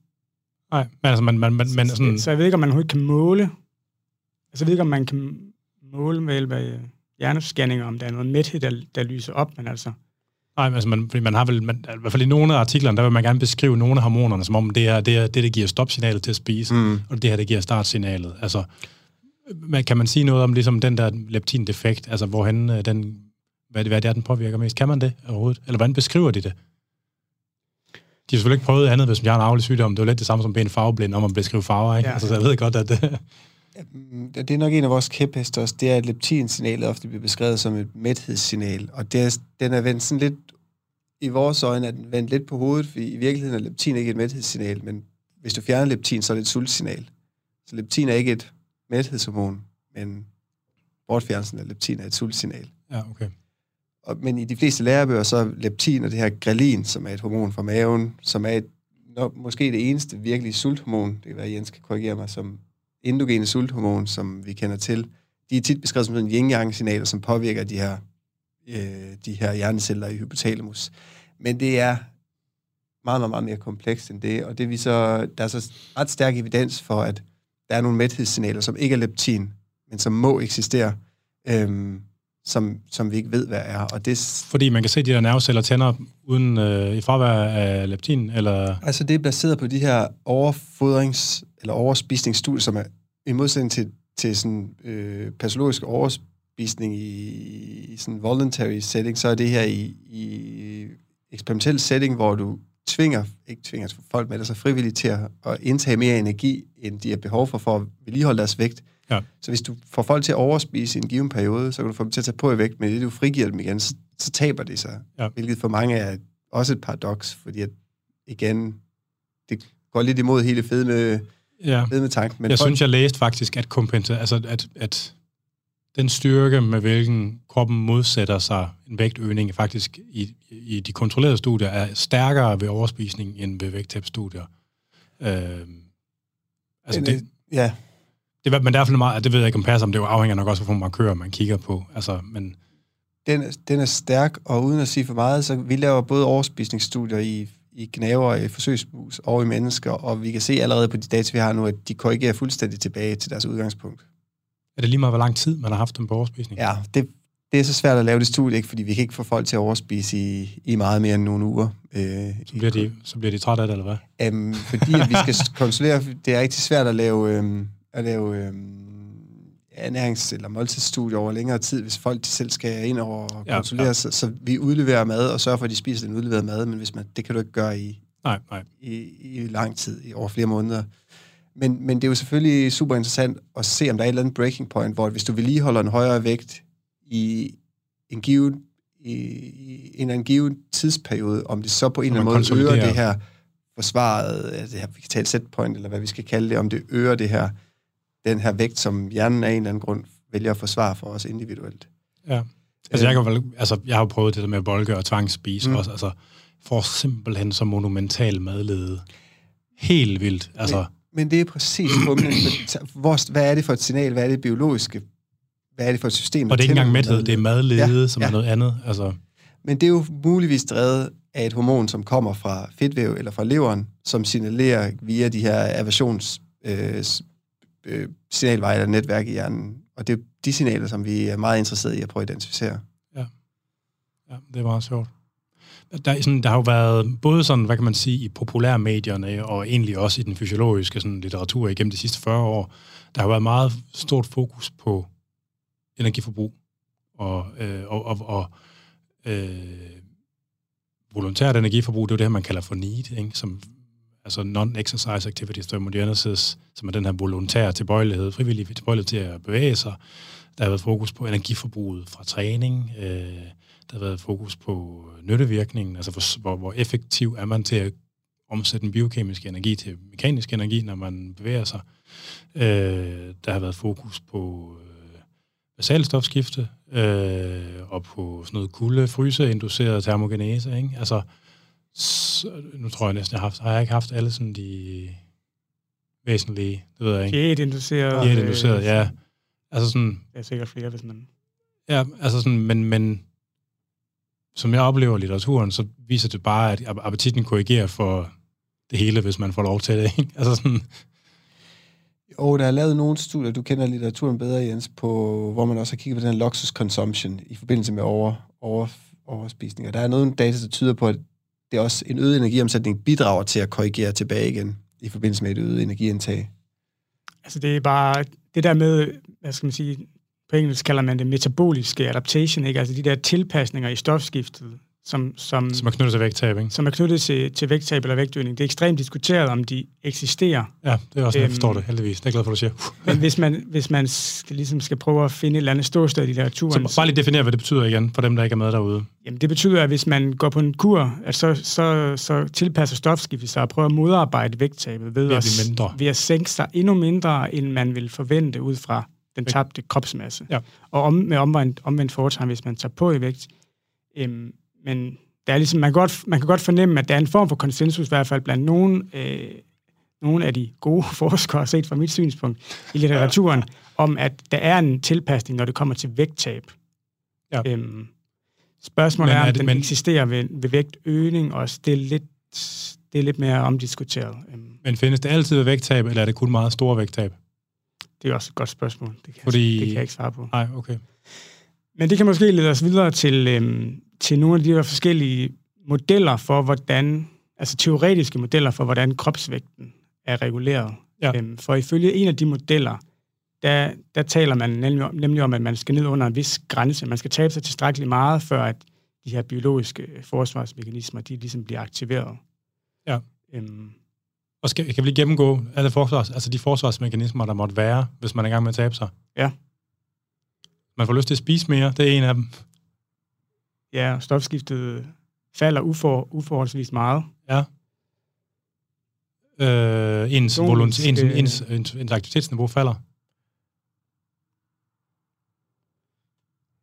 Nej, men altså, man, man, man, man sådan... Så, så jeg ved ikke, om man overhovedet kan måle, altså jeg ved ikke, om man kan måle med hjælp af hjernescanninger, om der er noget mæthed, der, der lyser op, men altså, Nej, altså man, fordi man har vel, man, i hvert fald i nogle af artiklerne, der vil man gerne beskrive nogle af hormonerne, som om det er det, er, det, det giver stopsignalet til at spise, mm. og det her, det giver startsignalet. Altså, man, kan man sige noget om ligesom den der leptin-defekt, altså hvorhen øh, den, hvad, det, hvad det er, den påvirker mest? Kan man det overhovedet? Eller hvordan beskriver de det? De har selvfølgelig ikke prøvet andet, hvis man har en arvelig sygdom. Det er jo lidt det samme som ben farveblind, om at beskrive farver, ikke? Ja. Ja. Altså, så jeg ved godt, at det, Mm, Det er nok en af vores kæphester også, det er, at leptinsignalet ofte bliver beskrevet som et mæthedssignal, og det er, den er vendt sådan lidt, i vores øjne er den vendt lidt på hovedet, fordi i virkeligheden er leptin ikke et mæthedssignal, men hvis du fjerner leptin, så er det et sultsignal. Så leptin er ikke et mæthedshormon, men bortfjernelsen af leptin er et sultsignal. ja, okay. Og, men i de fleste lærebøger, så er leptin og det her grelin, som er et hormon fra maven, som er et, nok, måske det eneste virkelige sulthormon, det kan være, Jens kan korrigere mig, som endogene sulthormon, som vi kender til, de er tit beskrevet som sådan yin-yang-signaler, som påvirker de her, øh, de her hjerneceller i hypotalamus. Men det er meget, meget, meget mere komplekst end det, og det vi så, der er så ret stærk evidens for, at der er nogle mæthedssignaler, som ikke er leptin, men som må eksistere, øhm, som, som vi ikke ved, hvad er. Og det, Fordi man kan se de der nerveceller tænder uden øh, i fravær af leptin, eller... Altså det er baseret på de her overfodrings- eller overspisningsstudier, som er i modsætning til, til sådan, øh, patologisk overspisning i, i sådan voluntary setting, så er det her i, i eksperimentel setting, hvor du tvinger, ikke tvinger folk med det, så frivilligt til at, at indtage mere energi, end de har behov for, for at vedligeholde deres vægt. Ja. Så hvis du får folk til at overspise i en given periode, så kan du få dem til at tage på i vægt, men det du frigiver dem igen, så, så taber de sig. Ja. Hvilket for mange er også et paradoks, fordi at, igen, det går lidt imod hele fedme, Ja. fedme tanken. Men jeg folk, synes, jeg læste faktisk, at kompensa- altså at, at den styrke, med hvilken kroppen modsætter sig en vægtøgning, faktisk i, i de kontrollerede studier, er stærkere ved overspisning end ved vægttabsstudier. Øh, altså Men, det, øh, ja, det, men det er hvert fald meget, det ved jeg ikke om passer, om det afhænger nok også, hvilke markører man kigger på. Altså, men den, er- den er stærk, og uden at sige for meget, så vi laver både overspisningsstudier i, i knæver, i forsøgsmus og i mennesker, og vi kan se allerede på de data, vi har nu, at de korrigerer fuldstændig tilbage til deres udgangspunkt. Er det lige meget, hvor lang tid man har haft dem på overspisning? Ja, det, det er så svært at lave det studie, ikke? fordi vi kan ikke få folk til at overspise i, i meget mere end nogle uger. Øh, Så, bliver de, så bliver de trætte af det, eller hvad? Øhm, fordi at vi skal kontrollere, det er rigtig svært at lave, øhm, at lave øhm, ernærings- eller måltidsstudier over længere tid, hvis folk de selv skal ind over og Ja, kontrollere, ja. Så, så vi udleverer mad og sørger for, at de spiser den udleverede mad, men hvis man, det kan du ikke gøre i, Nej, nej. i, i lang tid, i over flere måneder. Men, men det er jo selvfølgelig super interessant at se, om der er et eller andet breaking point, hvor hvis du vedligeholder en højere vægt i en given, i, i en eller anden given tidsperiode, om det så på en eller anden måde øger det her forsvaret, altså det her vital set point, eller hvad vi skal kalde det, om det øger det her, den her vægt, som hjernen af en eller anden grund vælger at forsvare for os individuelt. Ja. Altså, jeg, kan vel, altså, jeg har prøvet det der med bolke og tvangsspise Mm. mm. også. Altså, får simpelthen så monumental madlede. Helt vildt. Altså, Men det er præcis humlen. Hvor, hvad er det for et signal? Hvad er det biologiske? Hvad er det for et system? og det er ikke engang mæthed, det er madlede, Ja, ja, som ja. er noget andet. Altså, Men det er jo muligvis drevet af et hormon, som kommer fra fedtvæv eller fra leveren, som signalerer via de her aversions øh, øh, signalveje eller netværk i hjernen. Og det er de signaler, som vi er meget interesserede i at prøve at identificere. ja, det er meget sjovt. Der, er sådan, der har jo været både sådan, hvad kan man sige, i populærmedierne, og egentlig også i den fysiologiske sådan, litteratur igennem de sidste 40 år, der har været meget stort fokus på energiforbrug og, øh, og, og, og øh, volontært energiforbrug, det er jo det her, man kalder for need, ikke? Som, altså non-exercise activities thermogenesis, som er den her volontære tilbøjelighed, frivillig tilbøjelighed til at bevæge sig. Der har været fokus på energiforbruget fra træning, øh, der har været fokus på nyttevirkningen, altså hvor, hvor, hvor effektiv er man til at omsætte den biokemiske energi til mekanisk energi, når man bevæger sig. Øh, der har været fokus på øh, basalstofskifte, øh, og på sådan noget kulde, fryse, induceret termogenese, ikke? Altså, så, nu tror jeg næsten, jeg har haft, har jeg ikke haft alle sådan de væsentlige, det ved jeg ikke. Diætinduceret. Diætinduceret, ja. Altså sådan, Det er sikkert flere, hvis man... Ja, altså sådan, men, men som jeg oplever litteraturen, så viser det bare, at appetitten korrigerer for det hele, hvis man får lov til det. Ikke? Altså sådan, Og der er lavet nogle studier, du kender litteraturen bedre, Jens, på, hvor man også har kigget på den her luxus consumption i forbindelse med over, over, overspisning. Og der er nogle data, der tyder på, at det er også en øget energiomsætning bidrager til at korrigere tilbage igen i forbindelse med et øget energiindtag. Altså det er bare det der med, hvad skal man sige, på engelsk kalder man det metaboliske adaptation, ikke? Altså de der tilpasninger i stofskiftet, som, som, som er knyttet til vægttab, ikke? som er knyttet til, til vægttab eller vægtøgning. Det er ekstremt diskuteret, om de eksisterer. Ja, det er også, øhm, jeg forstår Øhm, det, heldigvis. Det er glad for, du siger. Men hvis man, hvis man skal, ligesom skal prøve at finde et eller andet ståsted i litteraturen, Så bare lige definere, hvad det betyder igen, for dem, der ikke er med derude. Jamen, det betyder, at hvis man går på en kur, at så, så, så tilpasser stofskiftet sig og prøver at modarbejde vægttabet ved, Ved at at, mindre. ved at sænke sig endnu mindre, end man vil forvente ud fra den tabte kropsmasse. Ja. Og om, med omvendt, omvendt foretegn, hvis man tager på i vægt. Øhm, men der er ligesom, man, kan godt, man kan godt fornemme, at der er en form for konsensus, i hvert fald blandt nogle, øh, nogle af de gode forskere, set fra mit synspunkt i litteraturen, om at der er en tilpasning, når det kommer til vægttab. Ja. Øhm, spørgsmålet Men er, er om det- den men- eksisterer ved, ved vægtøgning, og det er lidt, det er lidt mere omdiskuteret. Øhm, Men findes det altid ved vægttab, eller er det kun meget store vægttab? det er også et godt spørgsmål. Det kan, Fordi- jeg, det kan jeg ikke svare på. Nej, okay. Men det kan måske lede os videre til, øhm, til nogle af de her forskellige modeller for, hvordan, altså teoretiske modeller for, hvordan kropsvægten er reguleret. Ja. Øhm, for ifølge en af de modeller, der, der taler man nemlig om, nemlig om, at man skal ned under en vis grænse. Man skal tabe sig tilstrækkeligt meget, før at de her biologiske forsvarsmekanismer, de ligesom bliver aktiveret. Ja. Øhm, Og skal, kan vi lige gennemgå alle forsvars, altså de forsvarsmekanismer, der måtte være, hvis man er i gang med at tabe sig? Ja. Man får lyst til at spise mere, det er en af dem. Ja, stofskiftet falder ufor, uforholdsvis meget. Ja. Øh, ens, Nogle volun, ens, skal- ens, ens, ens aktivitetsniveau falder.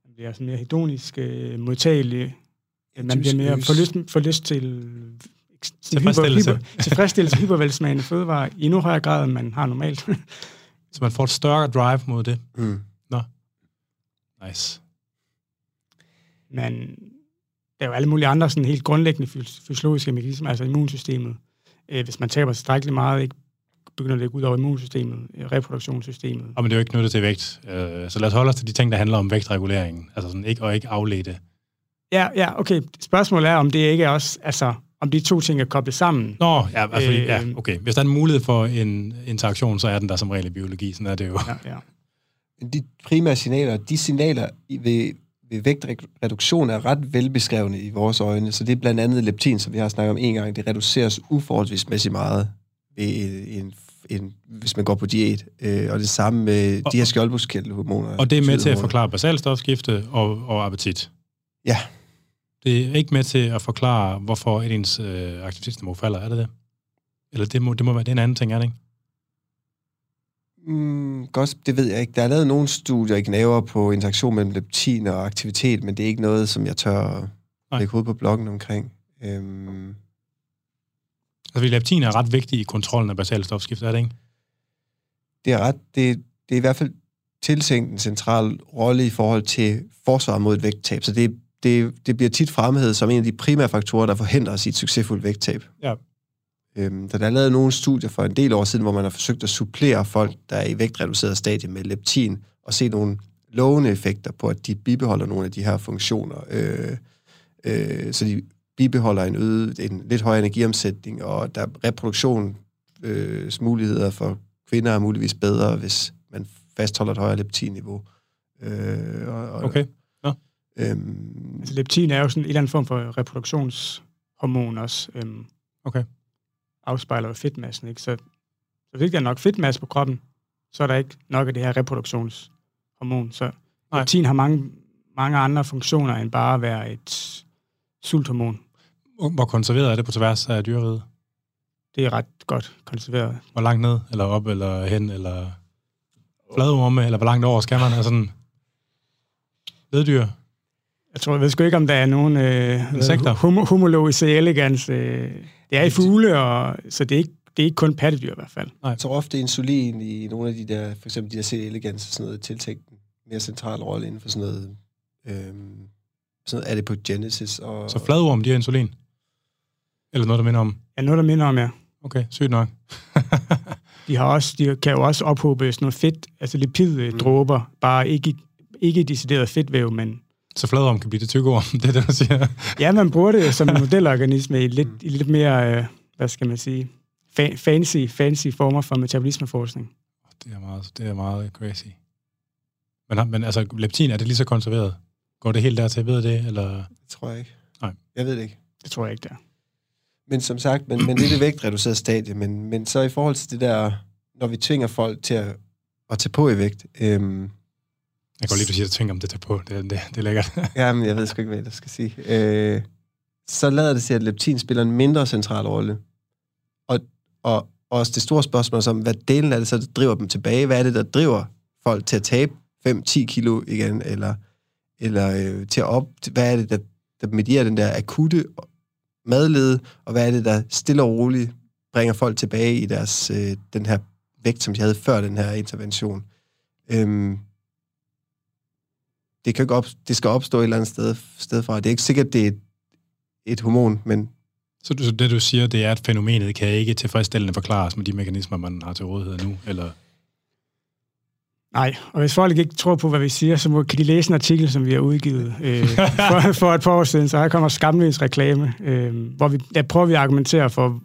Man bliver sådan mere hedonisk øh, modtagelig. Man bliver mere for lyst, for lyst til Tilfredsstillelse. Hyper, hyper, tilfredsstillelse hypervelsmagende fødevarer i endnu højere grad, end man har normalt. Så man får et større drive mod det. Mm. Nice. Men der er jo alle mulige andre sådan helt grundlæggende fys- fysiologiske mekanismer, altså immunsystemet. Øh, hvis man taber tilstrækkeligt meget, ikke, begynder det ikke ud over immunsystemet, øh, reproduktionssystemet. Og men det er jo ikke knyttet til vægt. Øh, så lad os holde os til de ting, der handler om vægtreguleringen. Altså sådan ikke, og ikke afledte. Ja, ja, okay. Spørgsmålet er, om det ikke er også, altså, om de to ting er koblet sammen. Nå, ja, altså, Øh, ja, okay. Hvis der er en mulighed for en interaktion, så er den der som regel i biologi. Sådan er det jo. Ja, ja. De primære signaler, de signaler ved, ved vægtreduktion er ret velbeskrevne i vores øjne. Så det er blandt andet leptin, som vi har snakket om en gang. Det reduceres uforholdsmæssigt meget, ved en, en, hvis man går på diæt. Øh, og det samme med Og- de her skjoldbruskkirtelhormoner. Og det er med til at forklare basalstofskifte og, og appetit. Ja. Det er ikke med til at forklare, hvorfor et ens øh, aktivitetsniveau falder, er det det? Eller det må, det må være det er en anden ting, er det ikke? Mm, godt, det ved jeg ikke. Der er lavet nogle studier i gnaver på interaktion mellem leptin og aktivitet, men det er ikke noget, som jeg tør Nej. lægge hovedet på bloggen omkring. Øhm, Altså, fordi leptin er ret vigtig i kontrollen af basalstofskifte, er det ikke? det er ret, det, det er i hvert fald tiltænkt en central rolle i forhold til forsvar mod et vægttab. Så det, det, det bliver tit fremhævet som en af de primære faktorer, der forhindrer os i et succesfuldt vægttab. Ja. Øhm, der er lavet nogle studier for en del år siden, hvor man har forsøgt at supplere folk, der er i vægtreduceret stadie med leptin, og se nogle lovende effekter på, at de bibeholder nogle af de her funktioner. Øh, øh, så de bibeholder en øget, en lidt højere energiomsætning, og der er reproduktion, øh, for kvinder er muligvis bedre, hvis man fastholder et højere leptinniveau. Øh, og, og, Okay. Øhm, Altså, leptin er jo sådan en eller anden form for reproduktionshormon også. Øhm, Okay. Afspejler fedtmassen, ikke? Så, så hvis der er nok fedtmasse på kroppen, så er der ikke nok af det her reproduktionshormon. Så leptin har mange, mange andre funktioner end bare at være et sulthormon. Hvor konserveret er det på tværs af dyreriget? Det er ret godt konserveret. Hvor langt ned, eller op, eller hen, eller fladorme, eller hvor langt over skal man? Altså sådan, Leddyr? Jeg tror, jeg ved sgu ikke, om der er nogen øh, Insekter? hum- homolog i elegans. Øh, det er i fugle, og, så det er, ikke, det er ikke kun pattedyr i hvert fald. Jeg tror ofte insulin i nogle af de der, for eksempel de der C. elegans og sådan noget, tiltænkt en mere central rolle inden for sådan noget, øhm, sådan noget adipogenesis. Og, Så fladorm, de har insulin? Eller noget, der minder om? Ja, noget, der minder om, ja. Okay, sygt nok. De, har også, de kan jo også ophobe sådan noget fedt, altså lipiddråber, mm. bare ikke, ikke decideret fedtvæv, men Så fladorm kan blive det tykke orm, det er det, du siger. ja, man bruger det som en modelorganisme i lidt, i lidt mere, øh, hvad skal man sige, fa- fancy, fancy former for metabolismeforskning. Det er meget, det er meget crazy. Men, men altså, leptin, er det lige så konserveret? Går det helt dertil, ved det, eller? Det tror jeg ikke. Nej. Jeg ved det ikke. Det tror jeg ikke, der. Men som sagt, men, men det er det vægtreducerede stadie. Men, men så i forhold til det der, når vi tvinger folk til at, at tage på i vægt, øhm, jeg kan godt lide, du siger, at tænker om det tager på. Det, det, det er lækkert. jamen, jeg ved sgu ikke, hvad jeg skal sige. Øh, så lader det sig, at leptin spiller en mindre central rolle. Og, og også det store spørgsmål er, hvad delen af det så, der driver dem tilbage? Hvad er det, der driver folk til at tabe 5-10 kilo igen? Eller, eller øh, til at op... Hvad er det, der, der medierer den der akutte madlede? Og hvad er det, der stille og roligt bringer folk tilbage i deres, øh, den her vægt, som de havde før den her intervention? Øhm, det, kan ikke op, det skal opstå et eller andet sted, sted fra. Det er ikke sikkert, det er et, et hormon, men Så, du- så det, du siger, det er, at fænomenet kan ikke tilfredsstillende forklares med de mekanismer, man har til rådighed nu, eller? Nej, og hvis folk ikke tror på, hvad vi siger, så må, kan de læse en artikel, som vi har udgivet øh, for, for et par år siden, så her kommer skamløs reklame, øh, hvor vi, der prøver vi at argumentere for,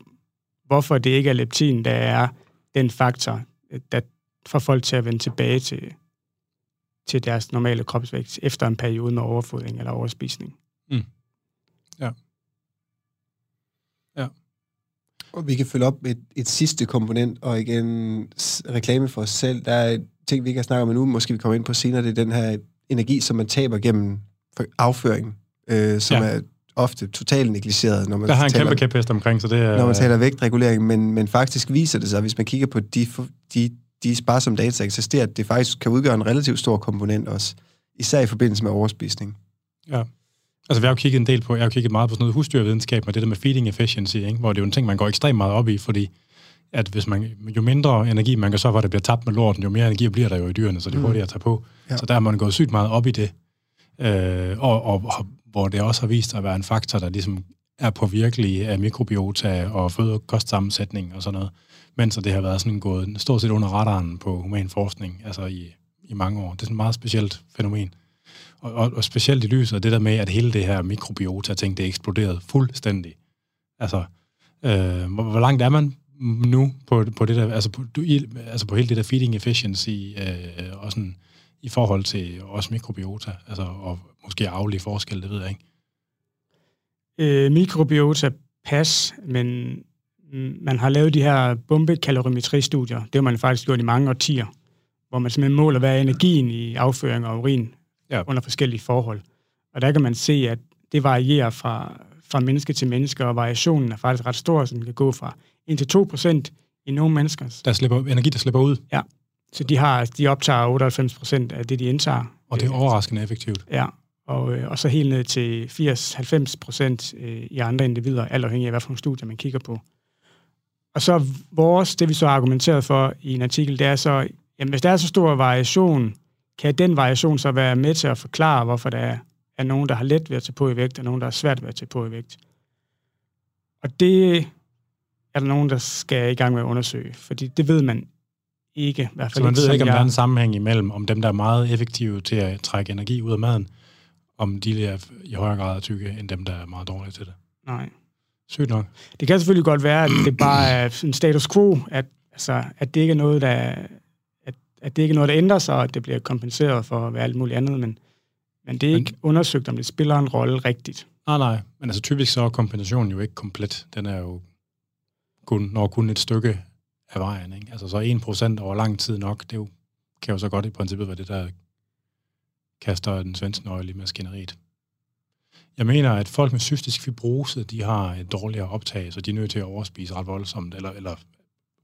hvorfor det ikke er leptin, der er den faktor, øh, der får folk til at vende tilbage til, til deres normale kropsvægt efter en periode med overfodring eller overspisning. Og vi kan følge op med et, et sidste komponent, og igen reklame for os selv. Der er ting, vi ikke har snakket om endnu, måske vi kommer ind på senere, det er den her energi, som man taber gennem afføring, øh, som Ja. ja. er ofte totalt negligeret, når man, Der har en taler, kæmpe kæphest omkring, så det er... når man taler vægtregulering, men, men faktisk viser det sig, hvis man kigger på de, de, de sparsomme data, der eksisterer, at det faktisk kan udgøre en relativt stor komponent også, især i forbindelse med overspisning. Ja. Altså, vi har jo kigget en del på, jeg har jo kigget meget på sådan noget husdyrvidenskab med det der med feeding efficiency, ikke? hvor det er jo en ting, man går ekstremt meget op i, fordi at hvis man, jo mindre energi man kan så for, at det bliver tabt med lorten, jo mere energi bliver der jo i dyrene, så det er Mm. hurtigt at tage på. Ja. Så der har man gået sygt meget op i det. Øh, og, og, og, hvor det også har vist at være en faktor, der ligesom er på virkelig af mikrobiota og føde- og kostsammensætning og sådan noget. Mens det har været sådan gået stort set under radaren på human forskning, altså i, i mange år. Det er sådan et meget specielt fænomen. Og, og, og specielt i lyset af det der med, at hele det her mikrobiota-ting, det er eksploderet fuldstændig. Altså, øh, hvor, hvor langt er man nu på, på det der, altså på, du, i, altså på hele det der feeding efficiency, øh, og sådan i forhold til også mikrobiota, altså og måske aflige forskel, det ved jeg ikke. Øh, mikrobiota pas, men man har lavet de her bombekalorimetristudier. Det har man faktisk gjort i mange årtier, hvor man simpelthen måler, hvad er energien i afføring og urin Ja. ja. under forskellige forhold. Og der kan man se, at det varierer fra, fra menneske til menneske, og variationen er faktisk ret stor, så den kan gå fra 1-2 procent i nogle mennesker. Der slipper energi, der slipper ud, Så de, har, de optager 98 procent af det, de indtager. og det er overraskende effektivt. Ja, og, øh, og så helt ned til 80-90 procent øh, i andre individer, alt afhængig af, nogle studier man kigger på. Og så vores, det vi så har argumenteret for i en artikel, det er så, jamen hvis der er så stor variation, kan den variation så være med til at forklare, hvorfor der er, er nogen, der har let ved at tage på i vægt, og nogen, der har svært ved at tage på i vægt. Og det er der nogen, der skal i gang med at undersøge, fordi det ved man ikke. I hvert fald Så man ved som ikke, om jeg- der er en sammenhæng imellem, om dem, der er meget effektive til at trække energi ud af maden, om de er i højere grad tykke, end dem, der er meget dårlige til det. Nej. Sygt nok. Det kan selvfølgelig godt være, at det bare er en status quo, at, altså, at det ikke er noget, der at, at det ikke er noget, der ændrer sig, og at det bliver kompenseret for at være alt muligt andet, men, men det er Men- ikke undersøgt, om det spiller en rolle rigtigt. Nej, nej. Men altså typisk så er kompensationen jo ikke komplet. Den er jo kun, når kun et stykke af vejen. Ikke? Altså så 1% over lang tid nok, det er jo, kan jo så godt i princippet være det, der kaster den svenske nøgle i maskineriet. Jeg mener, at folk med cystisk fibrose, de har et dårligere optag, så de er nødt til at overspise ret voldsomt, eller, eller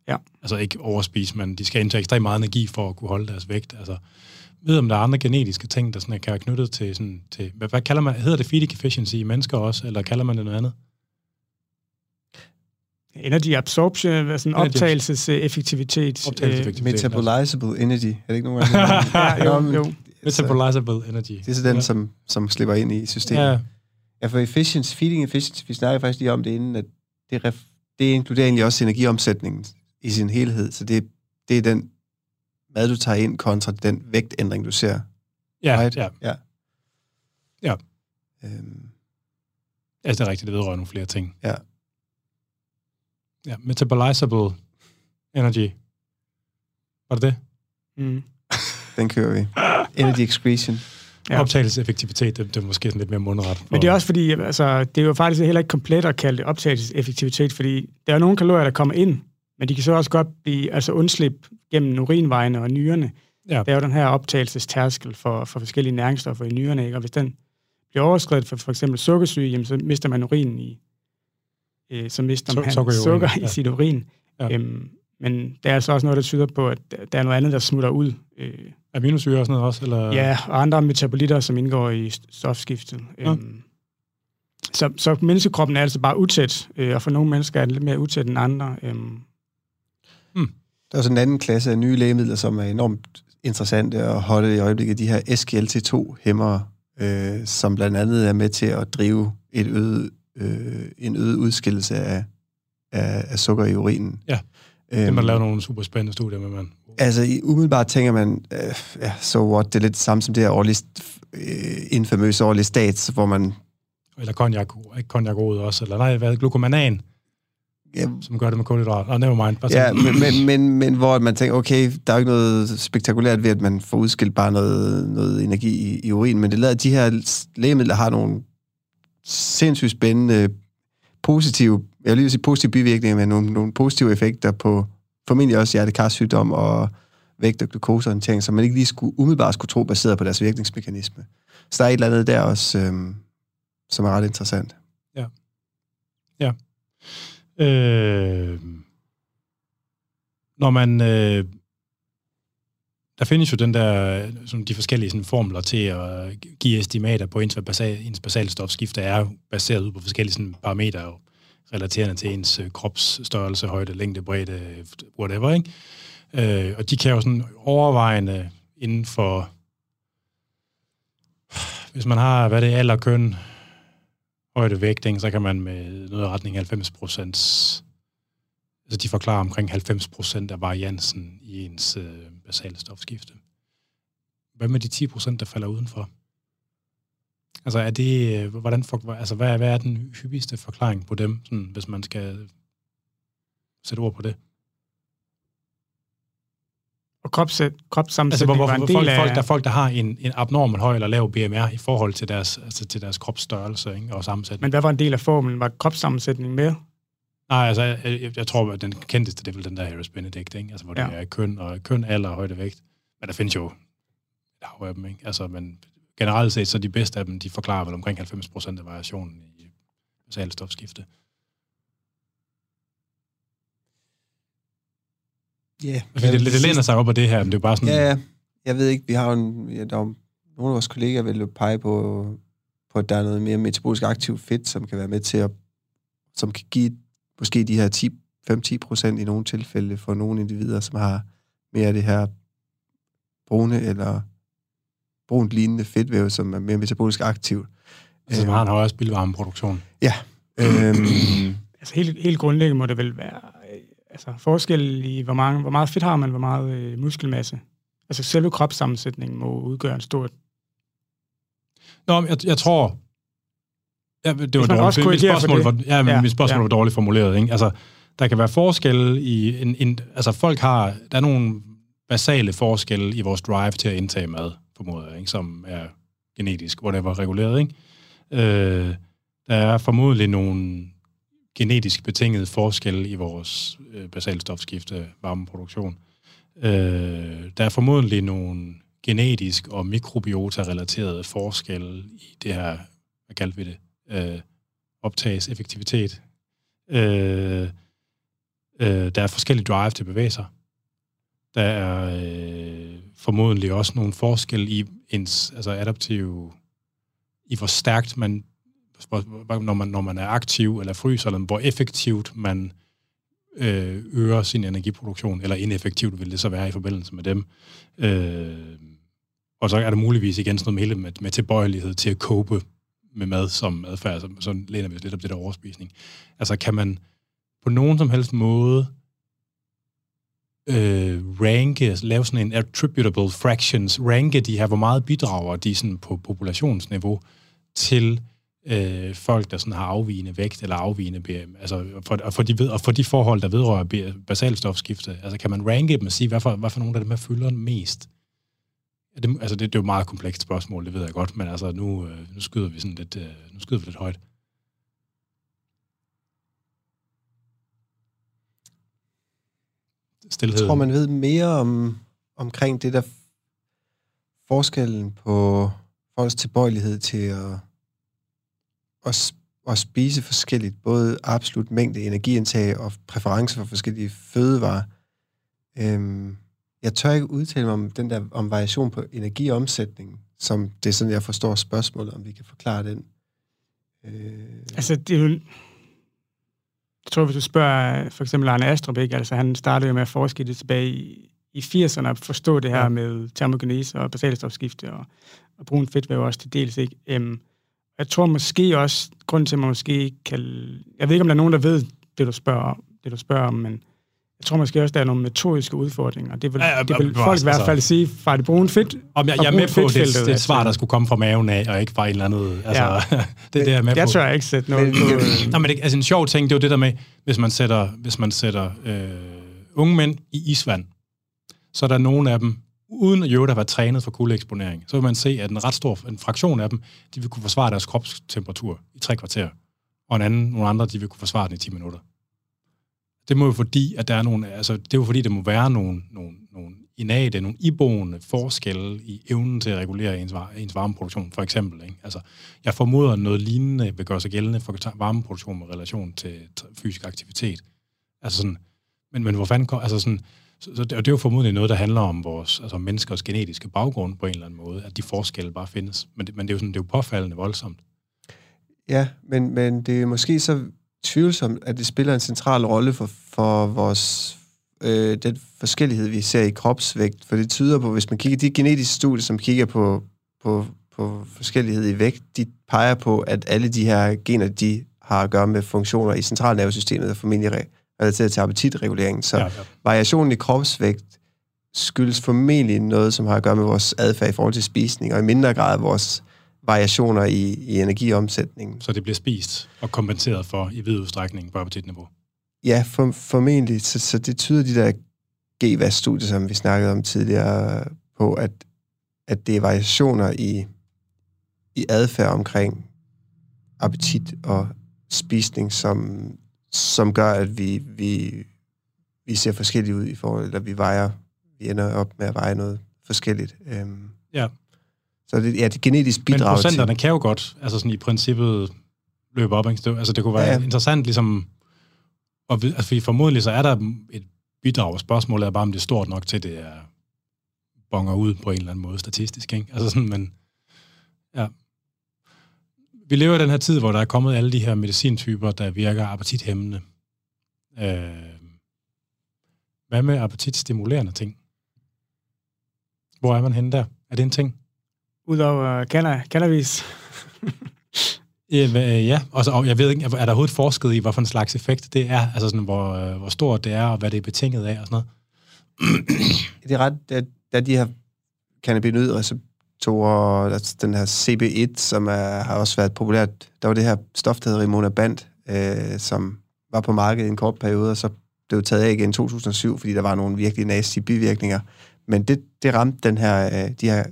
Ja. Altså ikke overspise, men de skal indtage ekstremt meget energi for at kunne holde deres vægt. Altså, ved om der er andre genetiske ting, der sådan er, kan være knyttet til, sådan, til hvad, hvad kalder man, hedder det feeding efficiency i mennesker også, eller kalder man det noget andet? Energy absorption, sådan Energy- optagelseseffektivitet. Optagelseseffektivitet. Metabolizable energy. Er det ikke nogen Øh, ja, jo, jo. Altså, Metabolizable energy. det er så den, ja. som, som slipper ind i systemet. Ja, Ja, for efficiency, feeding efficiency, vi snakker faktisk lige om det inden, at det, ref, det inkluderer egentlig også energiomsætningen i sin helhed. Så det, det er den mad, du tager ind, kontra den vægtændring, du ser. ja, Right. ja. Øhm, Altså, det er rigtigt, det vedrører nogle flere ting. Ja. Ja, metabolizable energy. Var det det? Mm. den kører vi. Energy excretion. Ja. Optagelseseffektivitet, det, det er måske sådan lidt mere mundret. Men det er også fordi, altså, det er jo faktisk heller ikke komplet at kalde det optagelseseffektivitet, fordi der er nogle kalorier, der kommer ind, men de kan så også godt blive altså undslip gennem urinvejene og nyrerne. Ja. Der er jo den her optagelsestærskel for, for forskellige næringsstoffer i nyrerne, ikke? og hvis den bliver overskrevet for for eksempel sukkersyge, jamen, så mister man urin i, øh, så mister man sukker i urin, sukker i ja. sit urin. Ja. Øhm, men der er altså også noget, der tyder på, at der er noget andet, der smutter ud. Øh, Aminosyre og sådan noget også? Eller? Ja, og andre metabolitter, som indgår i st- stofskiftet. Ja. Øhm, så, så menneskekroppen er altså bare utæt, øh, og for nogle mennesker er den lidt mere utæt end andre. Øhm, Der er også en anden klasse af nye lægemidler, som er enormt interessante og hotte i øjeblikket. De her SGLT2-hæmmere, øh, som blandt andet er med til at drive et øget, øh, en øget udskillelse af, af, af sukker i urinen. Ja. Øhm, man laver nogle super spændende studier med, man. Altså, i- umiddelbart tænker man, øh, ja, so what, det er lidt samme som det her årlige, øh, infamøse årlige stats, hvor man, Eller konjak, ikke konjakrod også, eller nej, hvad, glucomanan, ja, som gør det med kulhydrat. Nå, never mind. Bare ja men, men, men, men hvor man tænker, okay, der er jo ikke noget spektakulært ved, at man får udskilt bare noget, noget energi i, i urin, men det lader, at de her lægemidler har nogle sindssygt spændende positive, jeg vil lige sige positive bivirkninger, men nogle, nogle positive effekter på formentlig også hjertekarsygdom og vægt og glukoseorientering, som man ikke lige skulle, umiddelbart skulle tro, baseret på deres virkningsmekanisme. Så der er et eller andet der også, øhm, som er ret interessant. Ja. Ja. Øh, når man... Øh, der findes jo den der, sådan de forskellige sådan, formler til at give estimater på ens, hvad basal, ens basalstofskifte er baseret ud på forskellige sådan, parametre jo, relaterende til ens øh, kropsstørrelse, højde, længde, bredde, whatever, ikke? Øh, og de kan jo sådan overvejende inden for, hvis man har, hvad det er, alder, køn, højde, vægtning, så kan man med noget i retning 90 procent, altså de forklarer omkring 90 procent af variansen i ens øh, basale stofskifte. Hvad med de 10 procent, der falder udenfor? Altså er det, øh, hvordan for, altså hvad, er- hvad er den hyppigste forklaring på dem, sådan, hvis man skal sætte ord på det? og krops, Altså, kropssammensætning hvor, var hvor, hvor del folk, folk, af... der er folk, der har en, en abnormal høj eller lav BMR i forhold til deres, altså til deres kropsstørrelse ikke? og sammensætning. Men hvad var en del af formlen? Var kropssammensætning med? Nej, altså, jeg, jeg, jeg tror, at den kendteste, det er vel den der Harris Benedict, ikke? Altså, hvor det Ja. er køn og køn, alder og højde vægt. Men der findes jo et hav af dem, ikke? Altså, men generelt set, så de bedste af dem, de forklarer vel omkring 90 procent af variationen i basalt stofskifte. Ja, yeah. Fordi det, det, det læner sig op af det her, men det er jo bare sådan... Ja, ja. jeg ved ikke, vi har jo en, ja, der er nogle af vores kolleger vil jo pege på, på, at der er noget mere metabolisk aktivt fedt, som kan være med til at, som kan give måske de her 10, 5-10 procent i nogle tilfælde for nogle individer, som har mere af det her brune eller brunt lignende fedtvæv, som er mere metabolisk aktivt. altså, som har en højere spildvarmeproduktion. Øhm, Altså helt, helt grundlæggende må det vel være øh, altså forskel i, hvor, mange, hvor meget fedt har man, hvor meget øh, muskelmasse. Altså selve kropssammensætningen må udgøre en stor... Nå, jeg, jeg tror... Ja, det var dårligt. også Mit spørgsmål, det. var, ja, Ja, mit spørgsmål ja. var dårligt formuleret. Ikke? Altså, der kan være forskelle i... En, en, altså, folk har... Der er nogle basale forskelle i vores drive til at indtage mad, formoder jeg, ikke? som er genetisk, whatever, reguleret. Ikke? Øh, der er formodentlig nogle genetisk betingede forskelle i vores øh, basalstofskifte, varmeproduktion. Øh, der er formodentlig nogle genetisk og mikrobiota-relaterede forskelle i det her, hvad kaldte vi det, øh, optages effektivitet. Øh, Øh, der er forskellige drive til at bevæge sig. Der er øh, formodentlig også nogle forskel i ens altså adaptive, i hvor stærkt man, når man, når man er aktiv eller fryser, eller hvor effektivt man øh, øger sin energiproduktion, eller ineffektivt vil det så være i forbindelse med dem. Øh, og så er der muligvis igen sådan noget med, med, med tilbøjelighed til at cope med mad som adfærd, altså, så, så læner vi os lidt op det der overspisning. Altså kan man på nogen som helst måde øh, ranke, altså, lave sådan en attributable fractions, ranke de her, hvor meget bidrager de sådan på populationsniveau til øh, folk, der sådan har afvigende vægt eller afvigende BM, altså for, og, for de ved, og for de forhold, der vedrører basalstofskifte, altså kan man ranke dem og sige, hvad for, hvad for nogle af dem her fylder mest? Ja, det, altså det, det er jo et meget komplekst spørgsmål, det ved jeg godt, men altså nu, øh, nu skyder vi sådan lidt, øh, nu skyder vi lidt højt. Stilhed. Jeg tror, man ved mere om, omkring det der forskellen på folks tilbøjelighed til at, at, at spise forskelligt, både absolut mængde energiindtag og præference for forskellige fødevarer. Øhm, jeg tør ikke udtale mig om den der om variation på energiomsætning, som det er sådan, jeg forstår spørgsmålet, om vi kan forklare den. Øh... Altså, det er jo... Jeg tror, hvis du spørger for eksempel Arne Astrup, ikke? Altså, han startede jo med at forske det tilbage i, i 80'erne, at forstå det her ja. med termogenese og basalstofskifte og, og brun fedtvæv også til dels, ikke? Um, jeg tror måske også, grunden til, at man måske kan... Jeg ved ikke, om der er nogen, der ved det, du spørger det, du spørger om men jeg tror måske også, der er nogle metodiske udfordringer. Det vil, ja, ja, det vil folk i hvert fald altså, sige fra det brune fedt. Om jeg, jeg er med på, det, det er et svar, der skulle komme fra maven af, og ikke fra et eller andet... Altså, ja. det, det er jeg med jeg på. tror jeg ikke sætte noget på. Nå, men det, altså en sjov ting, det er jo det der med, hvis man sætter, hvis man sætter øh, unge mænd i isvand, så er der nogle af dem, uden at jo have været trænet for kuldeeksponering, så vil man se, at en ret stor en fraktion af dem, de vil kunne forsvare deres kropstemperatur i tre kvarter, og en anden, nogle andre, de vil kunne forsvare den i 10 minutter. Det må jo fordi, at der er nogle, altså, det er jo fordi, der må være nogle, nogle, nogle inate, nogle iboende forskelle i evnen til at regulere ens, ens varmeproduktion, for eksempel. Ikke? Altså, jeg formoder, at noget lignende vil gøre sig gældende for varmeproduktion med relation til fysisk aktivitet. Altså sådan, men, men hvor fanden kom, altså sådan, så, så det, og det er jo formodentlig noget, der handler om vores altså menneskers genetiske baggrund på en eller anden måde, at de forskelle bare findes. Men det, men det er jo sådan, det er jo påfaldende voldsomt. Ja, men, men det er måske så tvivlsomt, at det spiller en central rolle for, for vores øh, den forskellighed, vi ser i kropsvægt. For det tyder på, hvis man kigger de genetiske studier, som kigger på, på, på forskellighed i vægt, de peger på, at alle de her gener, de har at gøre med funktioner i centralnervesystemet, og formentlig relateret til appetitreguleringen. Så ja, ja. variationen i kropsvægt skyldes formentlig noget, som har at gøre med vores adfærd i forhold til spisning, og i mindre grad vores variationer i, i energiomsætningen. Så det bliver spist og kompenseret for i vid udstrækning på appetitniveau? Ja, for, formentlig. Så, så det tyder de der GVAS-studier, som vi snakkede om tidligere, på, at, at det er variationer i, i adfærd omkring appetit og spisning, som, som gør, at vi, vi, vi ser forskellige ud i forhold, eller vi vejer, vi ender op med at veje noget forskelligt. Øhm, ja. Så det, ja, det genetisk bidrag Men procenterne til... kan jo godt, altså sådan i princippet, løbe op. Ikke? Altså det kunne være ja, ja. interessant ligesom, og, altså, fordi formodentlig så er der et bidrag, og spørgsmålet er bare, om det er stort nok til, det er bonger ud på en eller anden måde statistisk. Ikke? Altså sådan, men ja. Vi lever i den her tid, hvor der er kommet alle de her medicintyper, der virker appetithæmmende. Øh, hvad med appetitstimulerende ting? Hvor er man henne der? Er det en ting? Udover cannabis. ja, og, så, og jeg ved ikke, er der overhovedet forsket i, hvilken slags effekt det er? Altså sådan, hvor, øh, hvor stort det er, og hvad det er betinget af og sådan noget? det er ret, da, da de her cannabinoidreceptorer, altså den her CB1, som er, har også været populært, der var det her stof, der hedder Rimonaband, øh, som var på markedet i en kort periode, og så blev taget af igen i 2007, fordi der var nogle virkelig nasty bivirkninger. Men det, det ramte den her, øh, de her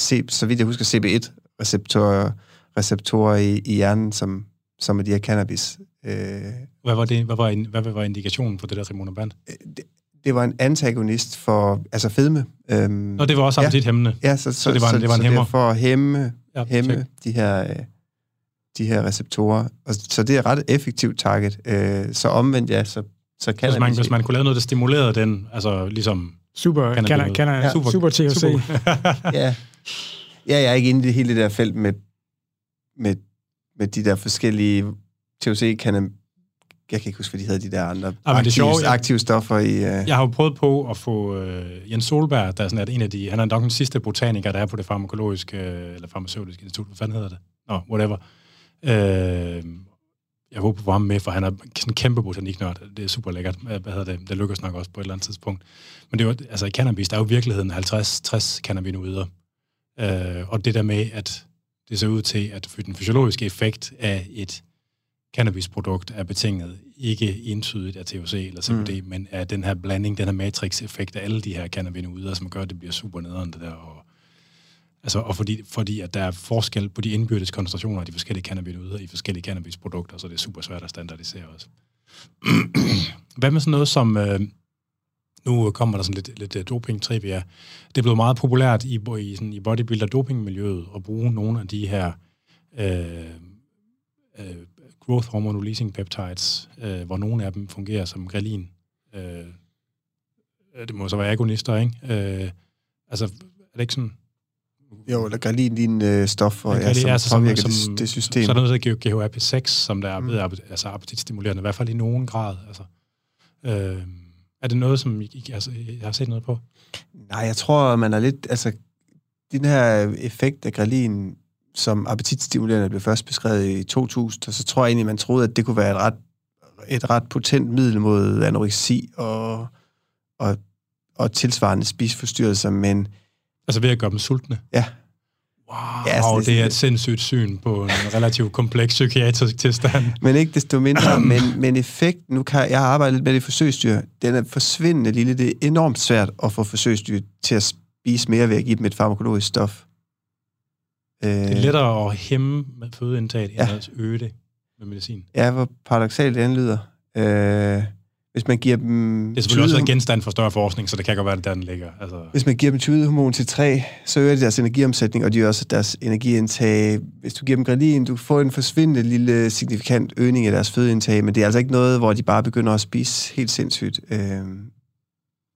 C, så vidt jeg husker, CB1-receptorer receptorer i, i hjernen, som, som er de her cannabis. Øh, hvad, var det, hvad, var, hvad var indikationen for det der rimonaband? Øh, det, det var en antagonist for altså fedme. Øhm, Nå, det var også appetithæmmende. Ja, ja så, så, så, det var en, det var en hæmmer. Så det er for at hæmme, ja, hæmme de her øh, de her receptorer. Og, så det er ret effektivt target. Øh, så omvendt, ja, så, så kan Hvis man, hvis man kunne lave noget, der stimulerede den, altså ligesom... Super, Kan kan, det kan, blive- kan, Ja. ja, Super- super, THC. super- ja. ja, jeg er ikke inde i det hele det der felt med, med, med de der forskellige THC kan jeg kan ikke huske, hvad de hedder, de der andre Ah, men det er aktive, jeg- aktive stoffer i... Uh... Jeg har jo prøvet på at få øh, Jens Solberg, der er sådan at en af de, han er nok den sidste botaniker, der er på det farmakologiske, øh, eller farmaceutiske institut, hvad fanden hedder det? Nå, whatever. Øh, jeg håber på ham med, for han er sådan en kæmpe botaniknørd. Det er super lækkert. Hvad hedder det? Det lykkes nok også på et eller andet tidspunkt. Men det er jo, altså i cannabis, der er jo i virkeligheden 50-60 cannabinoider. Øh, og det der med, at det ser ud til, at den fysiologiske effekt af et cannabisprodukt er betinget ikke entydigt af THC eller CBD, mm. men af den her blanding, den her matrix-effekt af alle de her cannabinoider, som gør, at det bliver super nederen det der. Og, altså, og fordi, fordi at der er forskel på de indbyrdes koncentrationer af de forskellige cannabinoider i forskellige cannabisprodukter, så det er super svært at standardisere også. Hvad med sådan noget som... Øh, nu kommer der sådan lidt, lidt øh, doping-trivia. Det er blevet meget populært i, i, sådan, i bodybuilder-dopingmiljøet at bruge nogle af de her øh, øh, growth hormone releasing peptides, øh, hvor nogle af dem fungerer som grelin. Øh, øh det må så være agonister, ikke? Øh, altså, er det ikke sådan... Jo, eller grelin lignende stoffer, Ja, ja, grelin, som altså, som- påvirker som- det, det system. Så er der noget, der hedder GHRP6, som der er Mm. mm. altså appetitstimulerende, i hvert fald i nogen grad. Altså, øh, er det noget, som I, I, altså, jeg har set noget på? Nej, jeg tror, man er lidt... Altså, den her effekt af grelin, som appetitstimulerende blev først beskrevet i 2000, og så tror jeg egentlig, man troede, at det kunne være et ret, et ret potent middel mod anoreksi og, og, og tilsvarende spiseforstyrrelser, men Altså ved at gøre dem sultne? ja, Wow, Ja, ja, så det er det, er et sindssygt syn på en relativt kompleks psykiatrisk tilstand. men ikke desto mindre, men, men effekten, nu kan jeg har arbejdet lidt med det forsøgsdyr, den er forsvindende lille. Det er enormt svært at få forsøgsdyr til at spise mere ved at give dem et farmakologisk stof. Øh, Det er lettere at hæmme med fødeindtaget, end Ja. at øge det med medicin. Ja, hvor paradoxalt det lyder. Øh, hvis man giver dem... Det er selvfølgelig også et genstand for større forskning, så det kan godt være, at der den ligger. Altså, Hvis man giver dem tydehormon til 3, så øger de deres energiomsætning, og de øger også deres energiindtag. Hvis du giver dem grelin, du får en forsvindende lille signifikant øgning af deres fødeindtag, men det er altså ikke noget, hvor de bare begynder at spise helt sindssygt. Øh,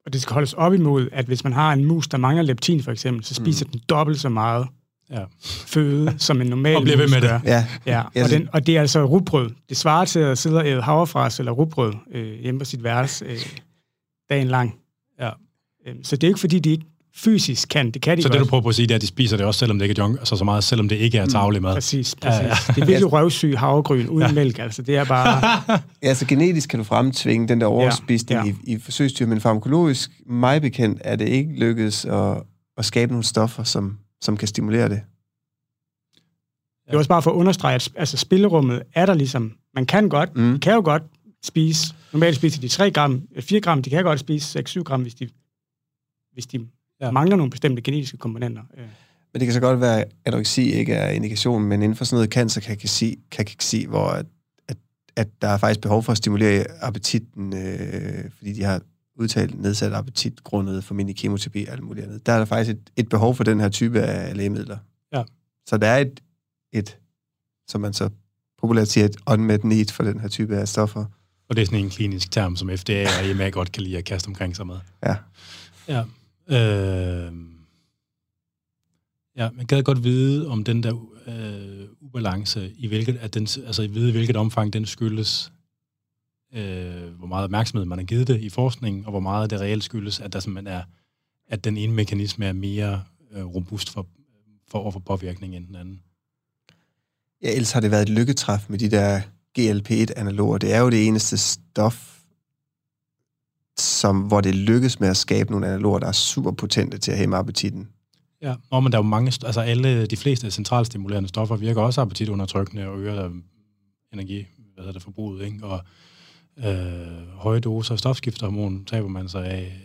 Og det skal holdes op imod, at hvis man har en mus, der mangler leptin for eksempel, så spiser mm. den dobbelt så meget ja. føde, som en normal Og bliver ved med det. ja, Ja, Ja, og, den, og det er altså rugbrød. Det svarer til at sidde og æde havrefras eller rugbrød øh, hjemme på sit værelse øh, dagen lang. Ja. Øhm, så det er jo ikke, fordi de ikke fysisk kan. Det kan de Så godt. det, du prøver på at sige, det er, at de spiser det også, selvom det ikke er junk, altså så meget, selvom det ikke er tavlig mad. Præcis, Ja, præcis. ja. Ja, ja. Det er virkelig røvsyg havregryn uden mælk. Altså, det er bare... ja, så genetisk kan du fremtvinge den der overspisning ja. ja, ja. i, i forsøgsdyr, men farmakologisk, mig bekendt, er det ikke lykkedes at, at skabe nogle stoffer, som, som kan stimulere det. Det er også bare for at understrege, at altså, spillerummet er der ligesom. Man kan godt, Mm. de kan jo godt spise, normalt spiser de 3 gram, øh, 4 gram, de kan godt spise 6-7 gram, hvis de, hvis de Ja. mangler nogle bestemte genetiske komponenter. Øh. Men det kan så godt være, at anoreksi ikke er indikation, men inden for sådan noget cancerkakeksi, kakeksi, hvor at, at, at der er faktisk behov for at stimulere appetitten, øh, fordi de har udtalt nedsat appetit grundet formentlig kemoterapi og alt muligt andet. Der er der faktisk et, et behov for den her type af lægemidler. Ja. Så der er et, et, som man så populært siger, et unmet need for den her type af stoffer. Og det er sådan en klinisk term, som FDA og EMA godt kan lide at kaste omkring sig med. Ja. Ja. Øh, ja, man gad godt vide om den der øh, ubalance, i hvilket, at den, altså i vide, i hvilket omfang den skyldes, øh, hvor meget opmærksomhed man har givet det i forskningen, og hvor meget det reelt skyldes, at der simpelthen er, at den ene mekanisme er mere øh, robust for, for over for påvirkning end den anden. Ja, ellers har det været et lykketræf med de der GLP-1-analoger. Det er jo det eneste stof, som, hvor det lykkes med at skabe nogle analoger, der er super potente til at hæmme appetitten. Ja, Nå, men der er jo mange, altså alle, de fleste centralstimulerende stoffer virker også appetitundertrykkende og øger øh, energi, hvad hedder det, forbruget, ikke? Og øh, høje doser stofskifterhormon taber man sig af.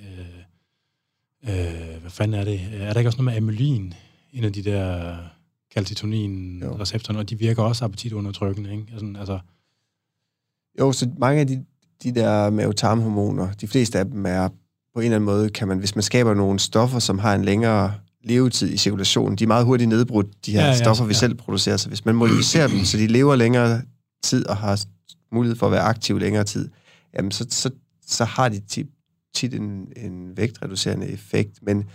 Øh, øh, hvad fanden er det? Er der ikke også noget med amylin, en af de der calcitonin-receptorer, og de virker også appetitundertrykkende, ikke? Altså, altså, Jo, så mange af de, de der mavetarmhormoner, de fleste af dem er på en eller anden måde, kan man, hvis man skaber nogle stoffer, som har en længere levetid i cirkulationen, de er meget hurtigt nedbrudt, de her Ja, ja, ja, ja, stoffer, vi selv producerer. Så hvis man modificerer dem, så de lever længere tid og har mulighed for at være aktive længere tid, jamen så, så så har de tit, tit en, en vægtreducerende effekt, men,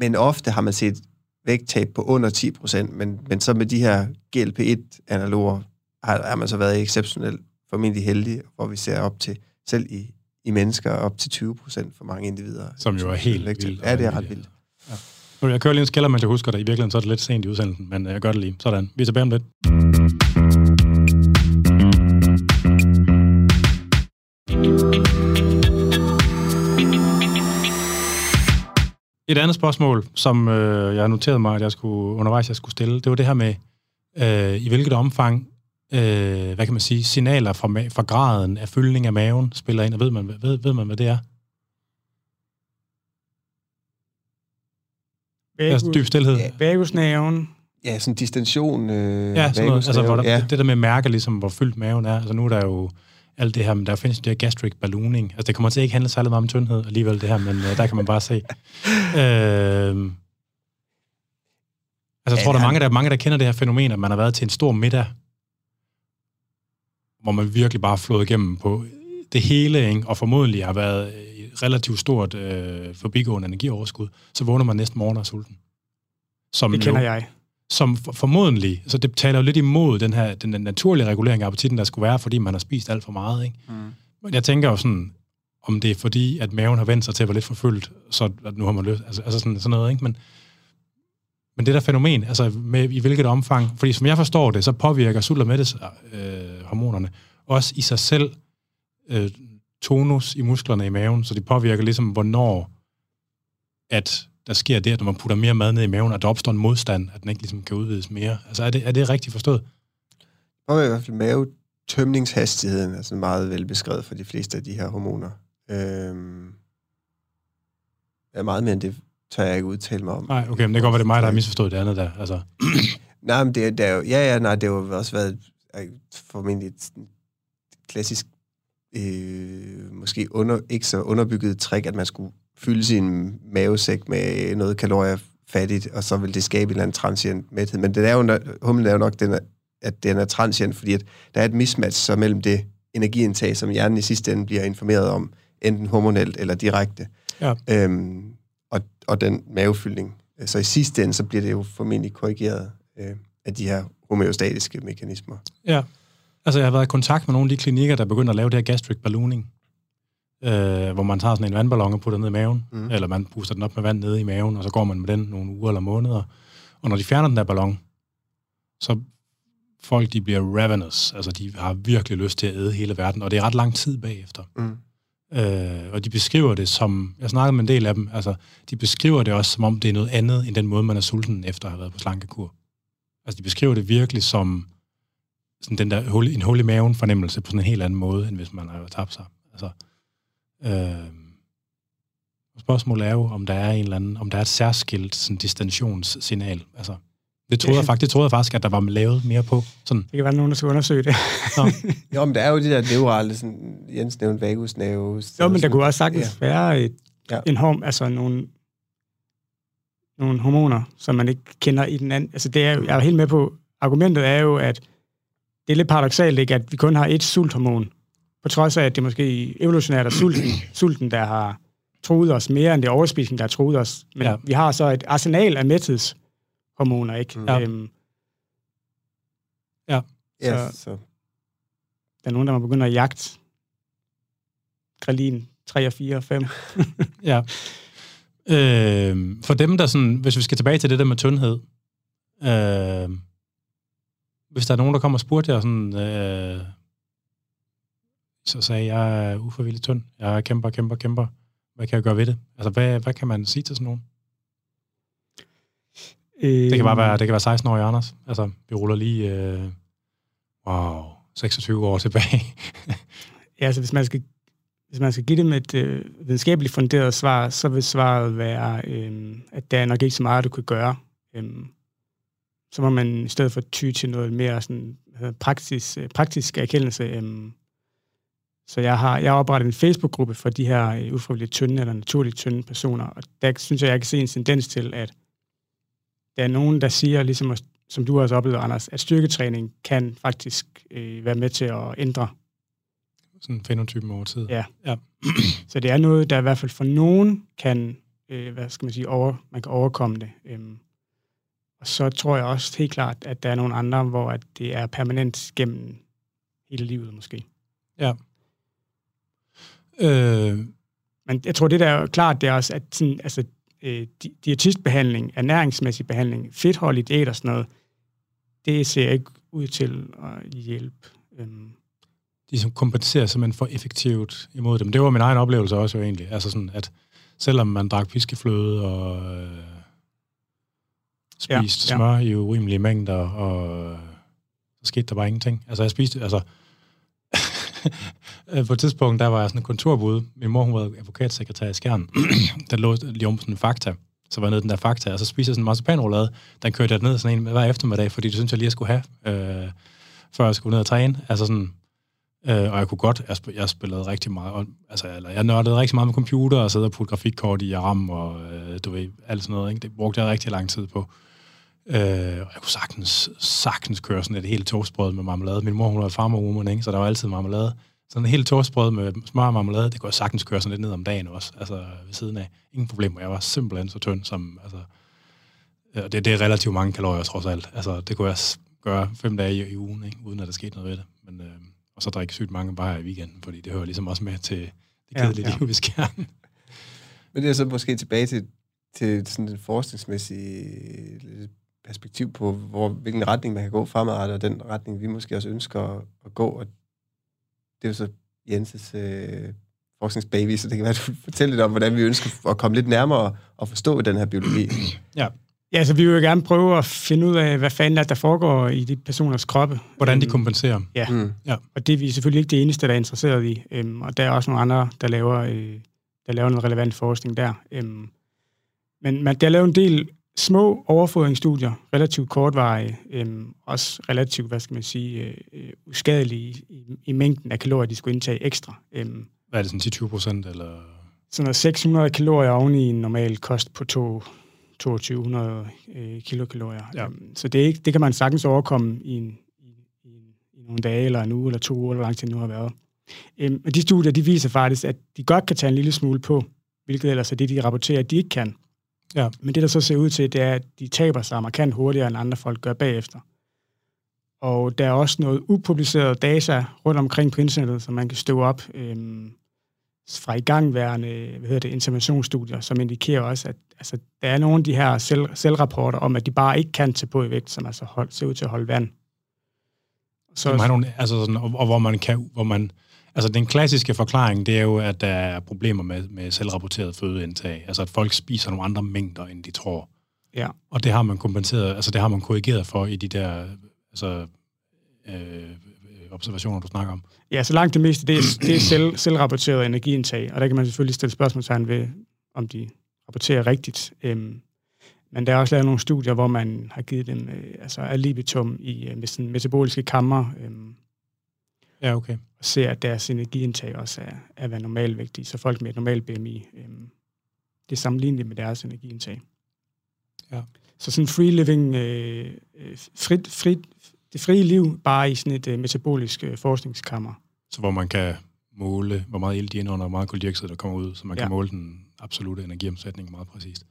men ofte har man set vægttab på under 10 procent, men, men så med de her GLP-1-analoger har, har man så været exceptionelt formentlig heldig, hvor vi ser op til, selv i, i mennesker, op til 20 procent for mange individer. Som jo er helt vildt. Ja, det er ret vildt. Ja. Nu, jeg kører lige en skælder, men jeg husker det. I virkeligheden så er det lidt sent i udsendelsen, men jeg gør det lige. Sådan. Vi er tilbage om lidt. Et andet spørgsmål, som øh, jeg noterede mig, at jeg skulle, undervejs jeg skulle stille, det var det her med, øh, i hvilket omfang, øh, hvad kan man sige, signaler fra, fra graden af fyldning af maven spiller ind, og ved man, ved, ved man hvad det er? Altså dyb stillhed. Ja. Vagusnerven. Ja, sådan distension. Øh, Ja, sådan noget, altså, hvor der, ja. det der med at mærke, ligesom, hvor fyldt maven er. Altså nu er der jo alt det her, men der findes det her gastric ballooning. Altså det kommer til at ikke handle særlig meget om tyndhed alligevel det her, men øh, der kan man bare se. Øh, altså jeg tror, der er mange der, mange, der kender det her fænomen, at man har været til en stor middag, hvor man virkelig bare har flået igennem på det hele, ikke? og formodentlig har været et relativt stort øh, forbigående energioverskud, så vågner man næsten morgen og er sulten. Som Det kender jo, jeg. Som for- formodentlig, så det taler jo lidt imod den her den naturlige regulering af appetitten, der skulle være, fordi man har spist alt for meget. Ikke? Mm. Men jeg tænker jo sådan, om det er fordi, at maven har vendt sig til at være lidt forfyldt, så at nu har man lyst, altså, altså sådan, sådan noget, ikke? Men, men det der fænomen, altså med i hvilket omfang, fordi som jeg forstår det, så påvirker sult- og mætteshormonerne øh, hormonerne også i sig selv øh, tonus i musklerne i maven, så de påvirker ligesom, hvornår at der sker det, at når man putter mere mad ned i maven, at der opstår en modstand, at den ikke ligesom kan udvides mere. Altså er det, er det rigtigt forstået? Og i hvert fald mavetømningshastigheden er sådan meget velbeskrevet for de fleste af de her hormoner. Øhm, er meget mere end det tør jeg ikke udtale mig om. Nej, okay, men det kan godt være, det er mig, der har misforstået det andet der. Altså, Nej, men det, det er jo, ja, ja, nej, det har jo også været øh, formentlig et klassisk, øh, måske under, ikke så underbygget trick, at man skulle fylde sin mavesæk med noget kalorier fattigt, og så vil det skabe en eller anden transient mæthed. Men det er jo, humlen er jo nok, den er, at den er transient, fordi at der er et mismatch så mellem det energiindtag, som hjernen i sidste ende bliver informeret om, enten hormonelt eller direkte, Ja. øhm, og, og den mavefyldning. Så i sidste ende, så bliver det jo formentlig korrigeret øh, af de her homeostatiske mekanismer. Ja. Altså, jeg har været i kontakt med nogle af de klinikker, der begynder at lave det her gastric ballooning, øh, hvor man tager sådan en vandballon og putter ned i maven, Mm. eller man puster den op med vand nede i maven, og så går man med den nogle uger eller måneder. Og når de fjerner den der ballon, så folk, de bliver ravenous, altså de har virkelig lyst til at æde hele verden, og det er ret lang tid bagefter. Mm. Øh, og de beskriver det som, jeg snakkede med en del af dem, altså de beskriver det også som om det er noget andet, end den måde, man er sulten efter at have været på slankekur. Altså de beskriver det virkelig som sådan den der hul, en hul i maven fornemmelse på sådan en helt anden måde, end hvis man har tabt sig. Altså, øh, spørgsmålet er jo, om der er en eller anden, om der er et særskilt sådan distensionssignal. Altså, det troede, Ja. jeg faktisk, det troede jeg faktisk, at der var lavet mere på. Sådan, Det kan være, nogen, der skal undersøge det. Nå, Jo, men der er jo de der neurale, sådan, Jens nævnte vagusnerve. Jo, men der kunne også sagtens ja. være et, Ja. en horm, altså nogle, nogle hormoner, som man ikke kender i den anden. Altså det er jo, jeg er helt med på, argumentet er jo, at det er lidt paradoxalt, ikke, at vi kun har et sulthormon, på trods af, at det måske evolutionært er sulten, sulten, der har troet os mere, end det er overspisning, der har troet os. Men Ja. vi har så et arsenal af mæthedshormoner, ikke? Ja. Øhm, Ja, Så- så, der er nogen, der må begynde at jagte grelin 3 og 4 og 5. Ja. Øh, for dem, der sådan, hvis vi skal tilbage til det der med tyndhed, øh, hvis der er nogen, der kommer og spurgte jer sådan, øh, så sagde jeg, jeg er uforvilligt tynd, jeg kæmper, kæmper, kæmper, hvad kan jeg gøre ved det? Altså, hvad, hvad kan man sige til sådan nogen? Det kan bare være, det kan være 16 år Anders. Altså, vi ruller lige, øh, wow, 26 år tilbage. Ja, altså hvis man skal, hvis man skal give dem et øh, videnskabeligt funderet svar, så vil svaret være, øh, at der er nok ikke så meget, du kan gøre. Øh, så må man i stedet for ty til noget mere sådan, praktisk, øh, praktisk erkendelse. Øh, så jeg har, jeg har oprettet en Facebook-gruppe for de her øh, ufrivilligt tynde eller naturligt tynde personer, og der synes jeg, jeg kan se en tendens til, at der er nogen, der siger, ligesom som du også oplevet, Anders, at styrketræning kan faktisk øh, være med til at ændre sådan fenotypen over tid. Ja. ja. Så det er noget, der i hvert fald for nogen kan, øh, hvad skal man sige, over, man kan overkomme det. Øhm, og så tror jeg også helt klart, at der er nogle andre, hvor at det er permanent gennem hele livet måske. Ja. Øh, Men jeg tror, det der er klart, det er også, at sådan, altså, øh, di- diætistbehandling, ernæringsmæssig behandling, fedtholdigt æt og sådan noget, det ser ikke ud til at hjælpe. Øhm, de som kompenserer simpelthen for effektivt imod dem. Det var min egen oplevelse også jo egentlig. Altså sådan, at selvom man drak fiskefløde og øh, spiste ja, ja. smør i urimelige mængder, og øh, så skete der bare ingenting. Altså jeg spiste, altså Øh, på et tidspunkt, der var jeg sådan en kontorbud. Min mor, hun var advokatsekretær i Skjern. der lå lige om sådan en fakta. Så var jeg nede den der fakta, og så spiste jeg sådan en marcipanroulade. Den kørte jeg ned sådan en hver eftermiddag, fordi det synes jeg lige, jeg skulle have, øh, før jeg skulle ned og træne. Altså sådan, Øh, og jeg kunne godt, jeg, spil, jeg spillede rigtig meget, og, altså, eller jeg nørdede rigtig meget med computer, og sad og putte grafikkort i RAM, og øh, du ved, alt sådan noget, ikke? det brugte jeg rigtig lang tid på. Øh, og jeg kunne sagtens, sagtens køre sådan et helt toastbrød med marmelade. Min mor, hun var farmor, ikke? så der var altid marmelade. Sådan en helt toastbrød med smør og marmelade, det kunne jeg sagtens køre sådan lidt ned om dagen også, altså ved siden af. Ingen problemer, jeg var simpelthen så tynd, som, altså, ja, det, det er relativt mange kalorier trods alt. Altså, det kunne jeg gøre fem dage i, i ugen, ikke? uden at der skete noget ved det. Men, øh, og så drikke sygt mange bajer i weekenden, fordi det hører ligesom også med til det kedelige ja, ja. liv i skærmen. Men det er så måske tilbage til, til sådan en forskningsmæssig perspektiv på, hvor, hvilken retning man kan gå fremadrettet, og den retning, vi måske også ønsker at, at gå. Og det er jo så Jenses øh, forskningsbaby, så det kan være, at du fortæller lidt om, hvordan vi ønsker at komme lidt nærmere og forstå den her biologi. ja, så vi vil jo gerne prøve at finde ud af, hvad fanden er, der foregår i de personers kroppe. Hvordan de Øhm, kompenserer. Ja. Mm. Og det er vi selvfølgelig ikke det eneste, der er interesseret i. Øhm, og der er også nogle andre, der laver, øh, der laver noget relevant forskning der. Øhm, men man, der er lavet en del små overfodringsstudier, relativt kortvarige, øhm, også relativt, hvad skal man sige, øh, øh, uskadelige i, i mængden af kalorier, de skulle indtage ekstra. Øhm, Hvad er det, sådan 10-20 procent, eller... sådan noget 600 kalorier oven i en normal kost på to, 2200 øh, kilokalorier. Ja. Øhm, så det, er ikke, det kan man sagtens overkomme i, en, i, i, i nogle dage, eller en uge, eller to uger, eller hvor lang tid det nu har været. Øhm, og de studier, de viser faktisk, at de godt kan tage en lille smule på, hvilket ellers er det, de rapporterer, at de ikke kan. Ja. Men det, der så ser ud til, det er, at de taber sig markant hurtigere, end andre folk gør bagefter. Og der er også noget upubliceret data rundt omkring på internettet, som man kan støve op øhm, fra igangværende hvad hedder det, interventionsstudier, som indikerer også, at altså, der er nogle af de her selv, selvrapporter om, at de bare ikke kan tage på i vægt, som altså hold, ser ud til at holde vand. Så, man nogle, altså sådan, og, og, hvor man kan... Hvor man, altså den klassiske forklaring, det er jo, at der er problemer med, med selvrapporteret fødeindtag. Altså at folk spiser nogle andre mængder, end de tror. Ja. Og det har man kompenseret, altså det har man korrigeret for i de der altså, øh, observationer, du snakker om. Ja, så langt det meste, det er, det er selv, selvrapporteret energiindtag, og der kan man selvfølgelig stille spørgsmålstegn ved, om de rapporterer rigtigt. Øhm, men der er også lavet nogle studier, hvor man har givet dem øh, altså alibitum i øh, med sådan metaboliske kammer, øhm, Ja, okay. og ser, at deres energiindtag også er, er hvad normalvægtige, så folk med et normalt BMI, øhm, det er sammenligneligt med deres energiindtag. Ja. Så sådan free living, øh, øh, frit, frit, det frie liv, bare i sådan et øh, metabolisk øh, forskningskammer. Så hvor man kan måle, hvor meget ild de indånder, og hvor meget koldioxid, der kommer ud, så man ja. Ja. kan måle den absolute energiomsætning meget præcist.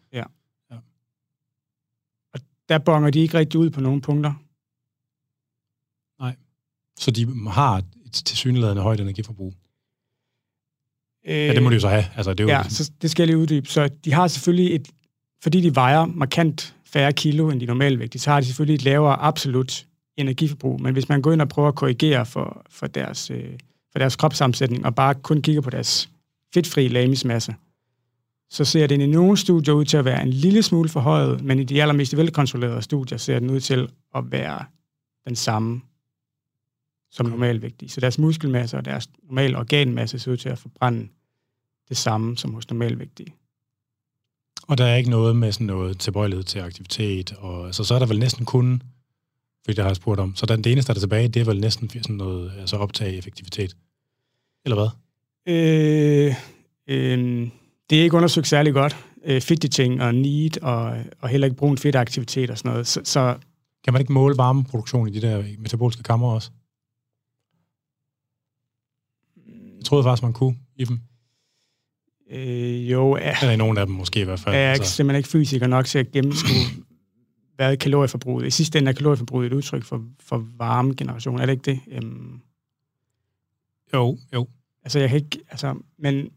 Der bonger de ikke rigtig ud på nogle punkter. Så de har tilsyneladende højt energiforbrug. Øh, Ja, det må de jo så have. Altså, det er jo, Ja, så det skal jeg lige uddybe. Så de har selvfølgelig et, fordi de vejer markant færre kilo end de normalvægtige, så har de selvfølgelig et lavere absolut energiforbrug. Men hvis man går ind og prøver at korrigere for, for, deres, øh, for deres kropssammensætning, og bare kun kigger på deres fedtfri lamismasse, så ser den i nogle studier ud til at være en lille smule forhøjet, men i de allermest velkontrollerede studier ser den ud til at være den samme som normalvægtige. Så deres muskelmasse og deres normale organmasse ser ud til at forbrænde det samme som hos normalvægtige. Og der er ikke noget med sådan noget tilbøjelighed til aktivitet, og så, så er der vel næsten kun, fordi det har jeg spurgt om, så den, det eneste, der er tilbage, det er vel næsten sådan noget, altså optag effektivitet. Eller hvad? Øh, øh, det er ikke undersøgt særlig godt. Øh, fidgeting og need og, og heller ikke brun fedtaktivitet og sådan noget. Så, så Kan man ikke måle varmeproduktion i de der metaboliske kammer også? Jeg troede faktisk, man kunne i dem. Øh, jo, ja. Eller i nogle af dem måske i hvert fald. Jeg er Altså, ikke, simpelthen ikke fysiker nok til at gennemskue, hvad kalorieforbruget I sidste ende er kalorieforbruget et udtryk for, for varme generation, er det ikke det? Øhm, jo, jo. altså, jeg kan ikke... Altså, men,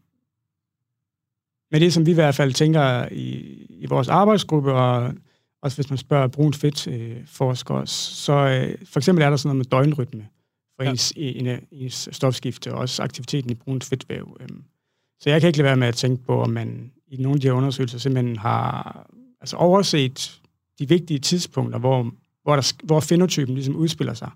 men det, som vi i hvert fald tænker i, i vores arbejdsgruppe, og også hvis man spørger brun fedt øh, forskere, så øh, for eksempel er der sådan noget med døgnrytme for Ja. ens, en, ens stofskifte, og også aktiviteten i brun fedtvæv. Øhm. Så jeg kan ikke lade være med at tænke på, om man i nogle af de her undersøgelser simpelthen har altså overset de vigtige tidspunkter, hvor, hvor, der, hvor fenotypen ligesom udspiller sig.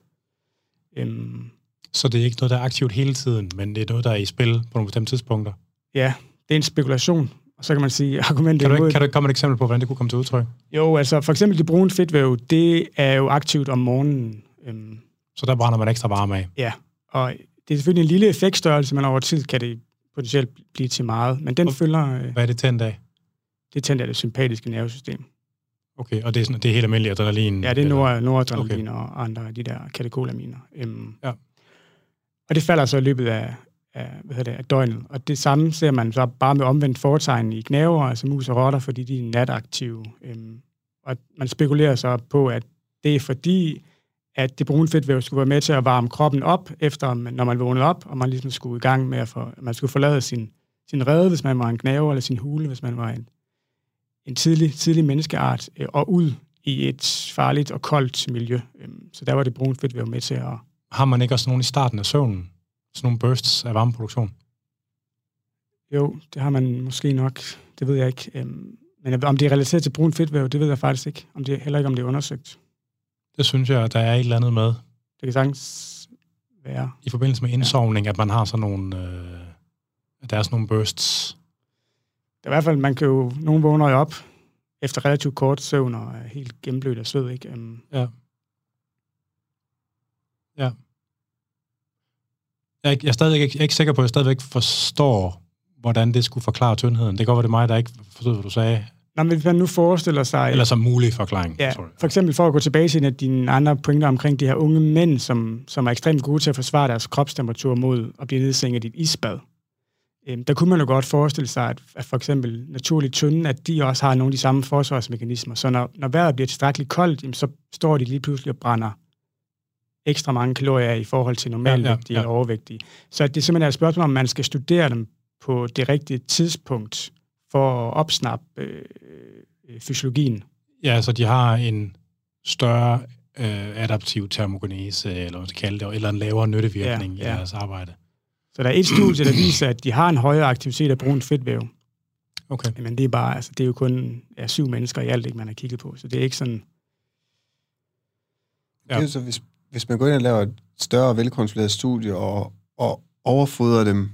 Øhm, Så det er ikke noget, der er aktivt hele tiden, men det er noget, der er i spil på nogle bestemte tidspunkter. ja, det er en spekulation, og så kan man sige, argumentet Kan du, imod ikke, kan du ikke komme et eksempel på, hvordan det kunne komme til udtryk? Jo, altså for eksempel det brune fedtvæv, det er jo aktivt om morgenen. Øhm, Så der brænder man ekstra varme af. ja, og det er selvfølgelig en lille effektstørrelse, men over tid kan det potentielt blive til meget. Men den Og- følger, øh, Hvad er det en dag? det tænder det sympatiske nervesystem. Okay, og det er, sådan, det er helt almindeligt adrenalin? Ja, det er nord, noradrenalin okay. og andre af de der katekolaminer. Øhm, Ja. Og det falder så i løbet af, af, hvad hedder det, af døgnet. Og det samme ser man så bare med omvendt foretegn i knæver, altså mus og rotter, fordi de er nataktive. Øhm, og man spekulerer så på, at det er fordi, at det brune fedtvæv skulle være med til at varme kroppen op, efter når man vågnede op, og man ligesom skulle i gang med at få, man skulle forlade sin, sin rede, hvis man var en knæver, eller sin hule, hvis man var en, en tidlig, tidlig menneskeart, øh, og ud i et farligt og koldt miljø. Øhm, Så der var det brune fedtvæv med til at... Har man ikke også nogen i starten af søvnen? Sådan nogle bursts af varmeproduktion? Jo, det har man måske nok, det ved jeg ikke. Øhm, Men om det er relateret til brun fedtvæv, det ved jeg faktisk ikke. Om det, heller ikke, om det er undersøgt. Det synes jeg, der er et eller andet med. Det kan sagtens være. I forbindelse med indsovning, at man har sådan nogle... Øh, at der er sådan nogle bursts. Det er i hvert fald, man kan jo, nogen vågner jo op efter relativt kort søvn og er helt gennemblødt af sved, ikke? Øhm, Jeg er, ikke- jeg er stadig ikke, jeg er ikke sikker på, at jeg stadigvæk forstår, hvordan det skulle forklare tyndheden. Det kan godt være, det er mig, der ikke forstod, hvad du sagde. Nå, men hvis man nu forestiller sig... Eller som mulig forklaring. Ja, Sorry. for eksempel for at gå tilbage til en af dine andre pointer omkring de her unge mænd, som, som er ekstremt gode til at forsvare deres kropstemperatur mod at blive nedsænket i et isbad. Øhm, der kunne man jo godt forestille sig, at, at for eksempel naturligt tynde, at de også har nogle af de samme forsvarsmekanismer. Så når, når vejret bliver tilstrækkeligt koldt, jamen, så står de lige pludselig og brænder ekstra mange kalorier i forhold til normalvægtige Ja, ja, ja, ja, ja. eller overvægtige. Så det er simpelthen et spørgsmål, om man skal studere dem på det rigtige tidspunkt for at opsnappe øh, øh, fysiologien. Ja, så de har en større øh, adaptiv termogenese, eller hvad man skal kalde det, eller en lavere nyttevirkning Ja, ja, i deres arbejde. Så der er et studie, der viser, at de har en højere aktivitet af brun fedtvæv. Okay. Men det er bare, altså, det er jo kun ja, syv mennesker i alt, ikke, man har kigget på. Så det er ikke sådan... Ja. Det er jo så, hvis, hvis man går ind og laver et større velkontrolleret studie og, og overfodrer dem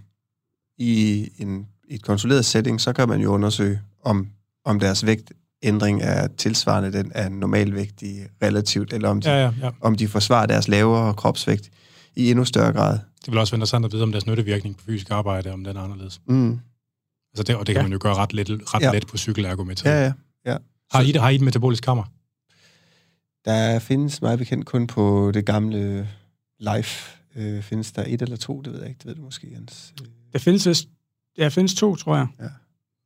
i, en, i et kontrolleret setting, så kan man jo undersøge, om, om deres vægtændring er tilsvarende den af normalvægtige relativt, eller om de, Ja, ja, ja. om de forsvarer deres lavere kropsvægt i endnu større grad. Det vil også være interessant at vide, om deres nyttevirkning på fysisk arbejde, om den er anderledes. Mm. Altså det, og det kan Ja. man jo gøre ret let, ret Ja. ja. let på cykelergometri. Ja, ja. Har I, det- har I et metabolisk kammer? Der findes meget bekendt kun på det gamle Life. Øh, findes der et eller to, det ved jeg ikke. Det ved du måske, Jens. Øh, Der findes, vist- der findes to, tror jeg,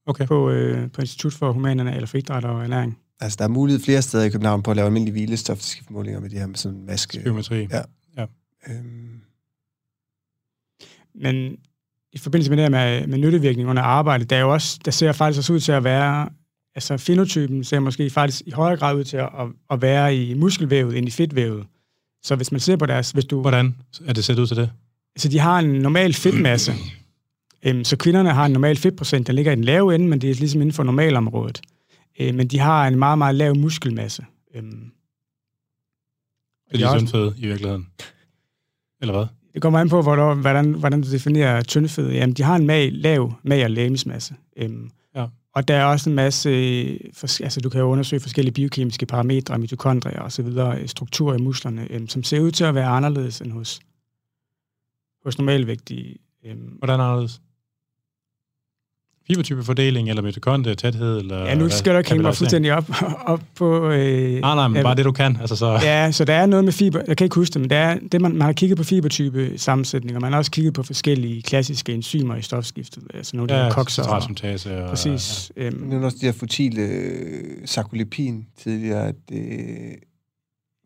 Okay. på, øh, på Institut for Humanerne eller for Idræt og Ernæring. Altså, der er mulighed flere steder i København på at lave almindelige hvilestofskiftmålinger med det her med sådan en maske. Spirometri. Ja. Øhm, Men i forbindelse med det her med, med nyttevirkning under arbejde, der, er jo også, der ser faktisk også ud til at være, altså fenotypen ser måske faktisk i højere grad ud til at, at, være i muskelvævet end i fedtvævet. Så hvis man ser på deres, hvis du, Hvordan er det set ud til det? altså de har en normal fedtmasse, øhm, så kvinderne har en normal fedtprocent, der ligger i den lave ende, men det er ligesom inden for normalområdet. Øh, men de har en meget, meget lav muskelmasse. Øhm, Det er de de også- i virkeligheden. Eller hvad? Det kommer an på, hvordan, hvordan, hvordan du definerer tyndfed. Jamen, de har en mag, lav mag- og lægemsmasse. Øhm, Ja. Og der er også en masse, altså du kan jo undersøge forskellige biokemiske parametre, mitokondrier og så videre, øh, strukturer i musklerne, øhm, som ser ud til at være anderledes end hos, hos normalvægtige. Øhm, Hvordan er det? Fibertypefordeling, eller mitokondrie tæthed, eller... Ja, nu skal du ikke hænge mig fuldstændig op, op på... Øh, nej, nej, men ja, bare det, du kan. Altså, så... Ja, så der er noget med fiber... Jeg kan ikke huske det, men det er, det man, man har kigget på fibertype sammensætning, og man har også kigget på forskellige klassiske enzymer i stofskiftet. Altså nogle af ja, de her kokser. Og, og, præcis. Ja. Øhm, nu også de her futile øh, sarkolipin tidligere, at det,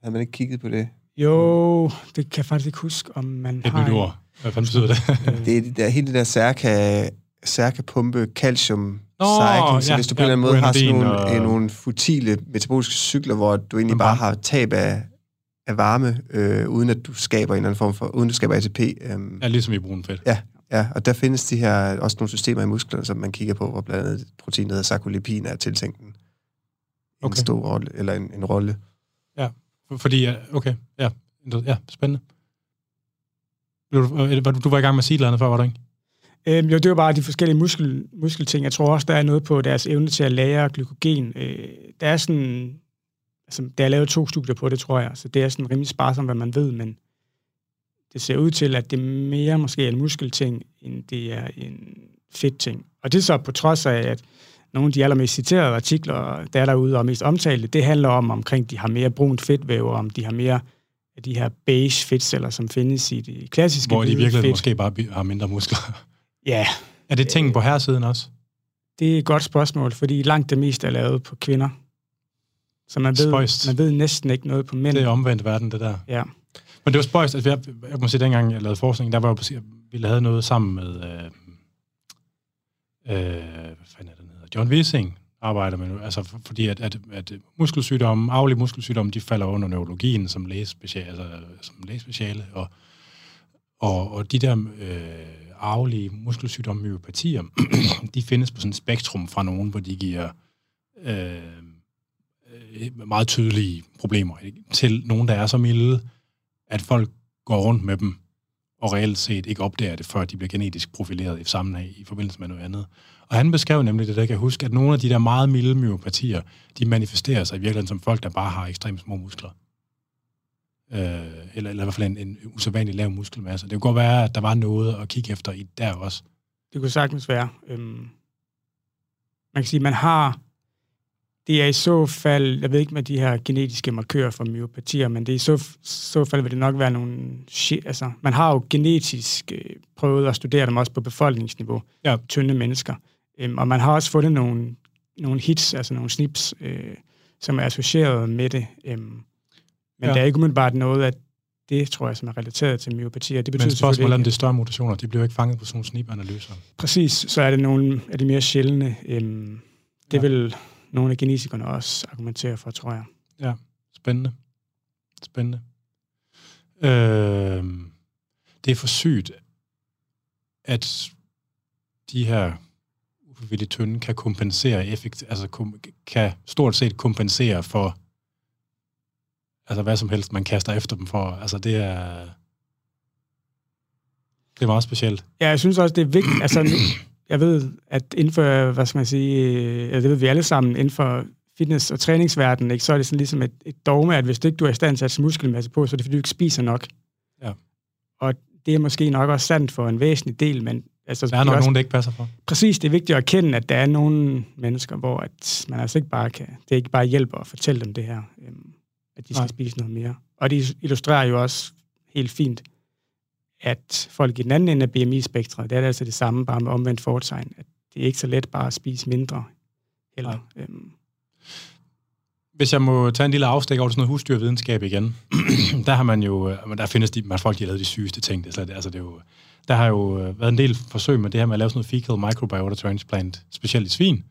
har man ikke kigget på det? Jo, det kan jeg faktisk ikke huske, om man Et har... Et nyt ord. Hvad fanden betyder det? det er det der, hele det der særka, særka pumpe calcium Nå, cycling, så ja, hvis du på ja, en eller anden måde har sådan nogle, og... nogle futile metaboliske cykler, hvor du egentlig bare har tab af, af varme, øh, uden at du skaber en eller anden form for, uden at du skaber ATP. Øh. Ja, ligesom i brun fedt. Ja, ja, og der findes de her, også nogle systemer i musklerne, som man kigger på, hvor blandt andet proteinet hedder sarkolipin er tiltænkt en, okay. stor rolle, eller en, en rolle. Ja, fordi, okay, ja, ja spændende. Du, du var i gang med at sige noget før, var du ikke? Øhm, jo, det var bare de forskellige muskel, muskelting. Jeg tror også, der er noget på deres evne til at lære glykogen. Øh, der er sådan... Altså, der er lavet to studier på det, tror jeg, så det er sådan rimelig sparsomt, hvad man ved, men det ser ud til, at det mere måske er en muskelting, end det er en fedtting. Og det er så på trods af, at nogle af de allermest citerede artikler, der er derude og mest omtalte, det handler om, omkring de har mere brunt fedtvæv, og om de har mere af de her beige fedtceller, som findes i de klassiske Hvor de virkelig fedt. måske bare har mindre muskler. Ja. Er det ting på herresiden også? Det er et godt spørgsmål, fordi langt det meste er lavet på kvinder. Så man ved, spøjst. man ved næsten ikke noget på mænd. Det er omvendt verden, det der. Ja. Men det var spøjst. Altså, jeg, jeg må sige, dengang jeg lavede forskning, der var jo, vi lavede noget sammen med, øh, øh, hvad fanden er det, hedder? John Wissing arbejder med, altså fordi at, at, at muskelsygdomme, aflige muskelsygdomme, de falder under neurologien som lægespeciale, altså, som lægespeciale, og, og, og de der øh, arvelige muskelsygdomme, myopatier, de findes på sådan et spektrum fra nogen, hvor de giver øh, øh, meget tydelige problemer, ikke? til nogen, der er så milde, at folk går rundt med dem, og reelt set ikke opdager det, før de bliver genetisk profileret i sammenhæng i forbindelse med noget andet. Og han beskrev nemlig det, der kan huske, at nogle af de der meget milde myopatier, de manifesterer sig i virkeligheden som folk, der bare har ekstremt små muskler øh, eller, eller i hvert fald en, en usædvanlig lav muskelmasse. Det kunne godt være, at der var noget at kigge efter i der også. Det kunne sagtens være. Øhm, man kan sige, man har, det er i så fald, jeg ved ikke med de her genetiske markører for myopatier, men det er i så, så fald vil det nok være nogle, altså man har jo genetisk øh, prøvet at studere dem også på befolkningsniveau, ja. tynde mennesker, øhm, og man har også fundet nogle, nogle hits, altså nogle snips, øh, som er associeret med det. Øhm, men ja. der er ikke umiddelbart noget af det, tror jeg, som er relateret til myopati. Det betyder Men spørgsmålet om det større mutationer, de bliver ikke fanget på sådan nogle snibanalyser. Præcis, så er det nogle af de mere sjældne. Øhm, det ja. vil nogle af genetikerne også argumentere for, tror jeg. Ja, spændende. Spændende. Øh, det er for sygt, at de her ufrivilligt tynde kan kompensere effekt, altså kom, kan stort set kompensere for altså hvad som helst, man kaster efter dem for. Altså det er... Det er meget specielt. Ja, jeg synes også, det er vigtigt. Altså, jeg ved, at inden for, hvad skal man sige, ja, det ved vi alle sammen, inden for fitness- og træningsverdenen, ikke, så er det sådan ligesom et, et dogme, at hvis du ikke du er i stand til at muskelmasse på, så er det fordi, du ikke spiser nok. Ja. Og det er måske nok også sandt for en væsentlig del, men Altså, der er nok også, nogen, det ikke passer for. Præcis, det er vigtigt at erkende, at der er nogle mennesker, hvor at man altså ikke bare kan, det ikke bare hjælper at fortælle dem det her. Øhm, at de skal Nej. spise noget mere. Og det illustrerer jo også helt fint, at folk i den anden ende af BMI-spektret, det er altså det samme, bare med omvendt foretegn, at det er ikke så let bare at spise mindre heller. Øhm. Hvis jeg må tage en lille afstik over sådan noget husdyrvidenskab igen, der har man jo, øh, der findes de, man folk, de har lavet de sygeste ting. Det, er, altså det er jo, der har jo øh, været en del forsøg med det her med at lave sådan noget fecal microbiota transplant, specielt i svin,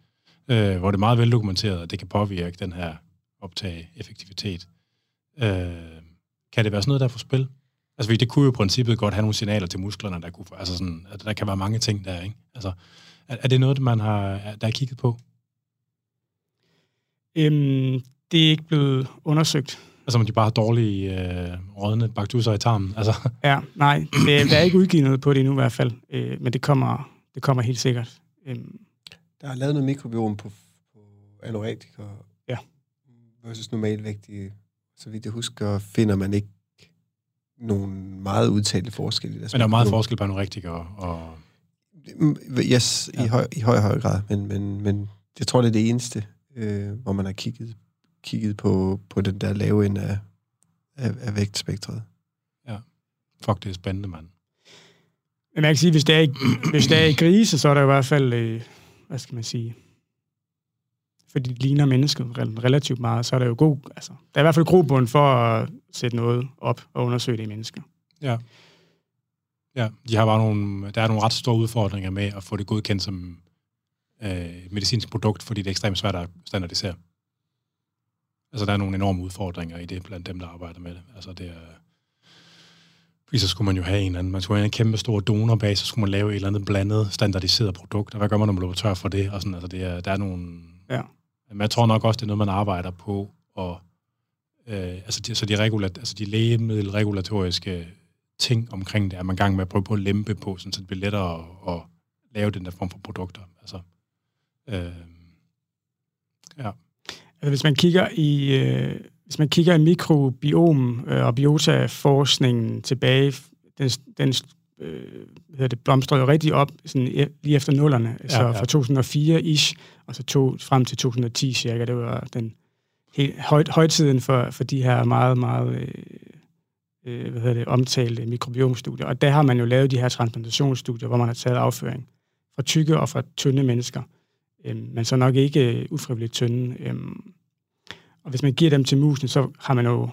øh, hvor det er meget veldokumenteret, at det kan påvirke den her optage effektivitet. Øh, kan det være sådan noget, der er på spil? Altså, det kunne jo i princippet godt have nogle signaler til musklerne, der kunne, altså sådan, at der kan være mange ting der, ikke? Altså, er, er det noget, man har, der er kigget på? Øhm, det er ikke blevet undersøgt. Altså, om de bare har dårlige øh, rådne bakterier i tarmen? Altså. Ja, nej, det, der er ikke udgivet noget på det endnu i hvert fald, øh, men det kommer, det kommer helt sikkert. Øhm. Der er lavet noget mikrobiom på, på anorektikere ja. versus normalvægtige så vidt jeg husker, finder man ikke nogen meget udtalte forskelle. Men der er meget forskel på anorektikere og... Yes, ja. i, høj, i høj, høj grad, men, men, men jeg tror, det er det eneste, øh, hvor man har kigget, kigget på, på den der lave ende af, af, af vægtspektret. Ja. Fuck, det er spændende, mand. Men man kan sige, hvis det er i, hvis det er i grise, så er der i hvert fald, øh, hvad skal man sige, fordi de ligner mennesket relativt meget, så er der jo god, altså, der er i hvert fald grobund for at sætte noget op og undersøge det i mennesker. Ja. Ja, de har bare nogle, der er nogle ret store udfordringer med at få det godkendt som øh, medicinsk produkt, fordi det er ekstremt svært at standardisere. Altså, der er nogle enorme udfordringer i det blandt dem, der arbejder med det. Altså, det er... Fordi så skulle man jo have en eller anden, man skulle have en kæmpe stor donorbase, så skulle man lave et eller andet blandet, standardiseret produkt, og hvad gør man, når man løber tør for det? Og sådan, altså, det er, der er nogle... Ja. Men jeg tror nok også, det er noget, man arbejder på, og øh, altså, de, så de, regulat, altså de lægemiddelregulatoriske ting omkring det, er man gang med at prøve på at lempe på, sådan, så det bliver lettere at, at lave den der form for produkter. Altså, øh, ja. Altså, hvis man kigger i, øh, hvis man kigger i mikrobiom øh, og biotaforskningen tilbage, den, den øh, hedder det, blomstrede jo rigtig op sådan, lige efter nullerne, ja, så ja. fra 2004-ish, og så to, frem til 2010 cirka, det var den helt, høj, højtiden for, for de her meget, meget øh, øh, hvad hedder det, omtalte mikrobiomstudier. Og der har man jo lavet de her transplantationsstudier, hvor man har taget afføring fra tykke og fra tynde mennesker, øh, men så nok ikke øh, ufrivilligt tynde. Øh, og hvis man giver dem til musen, så har man jo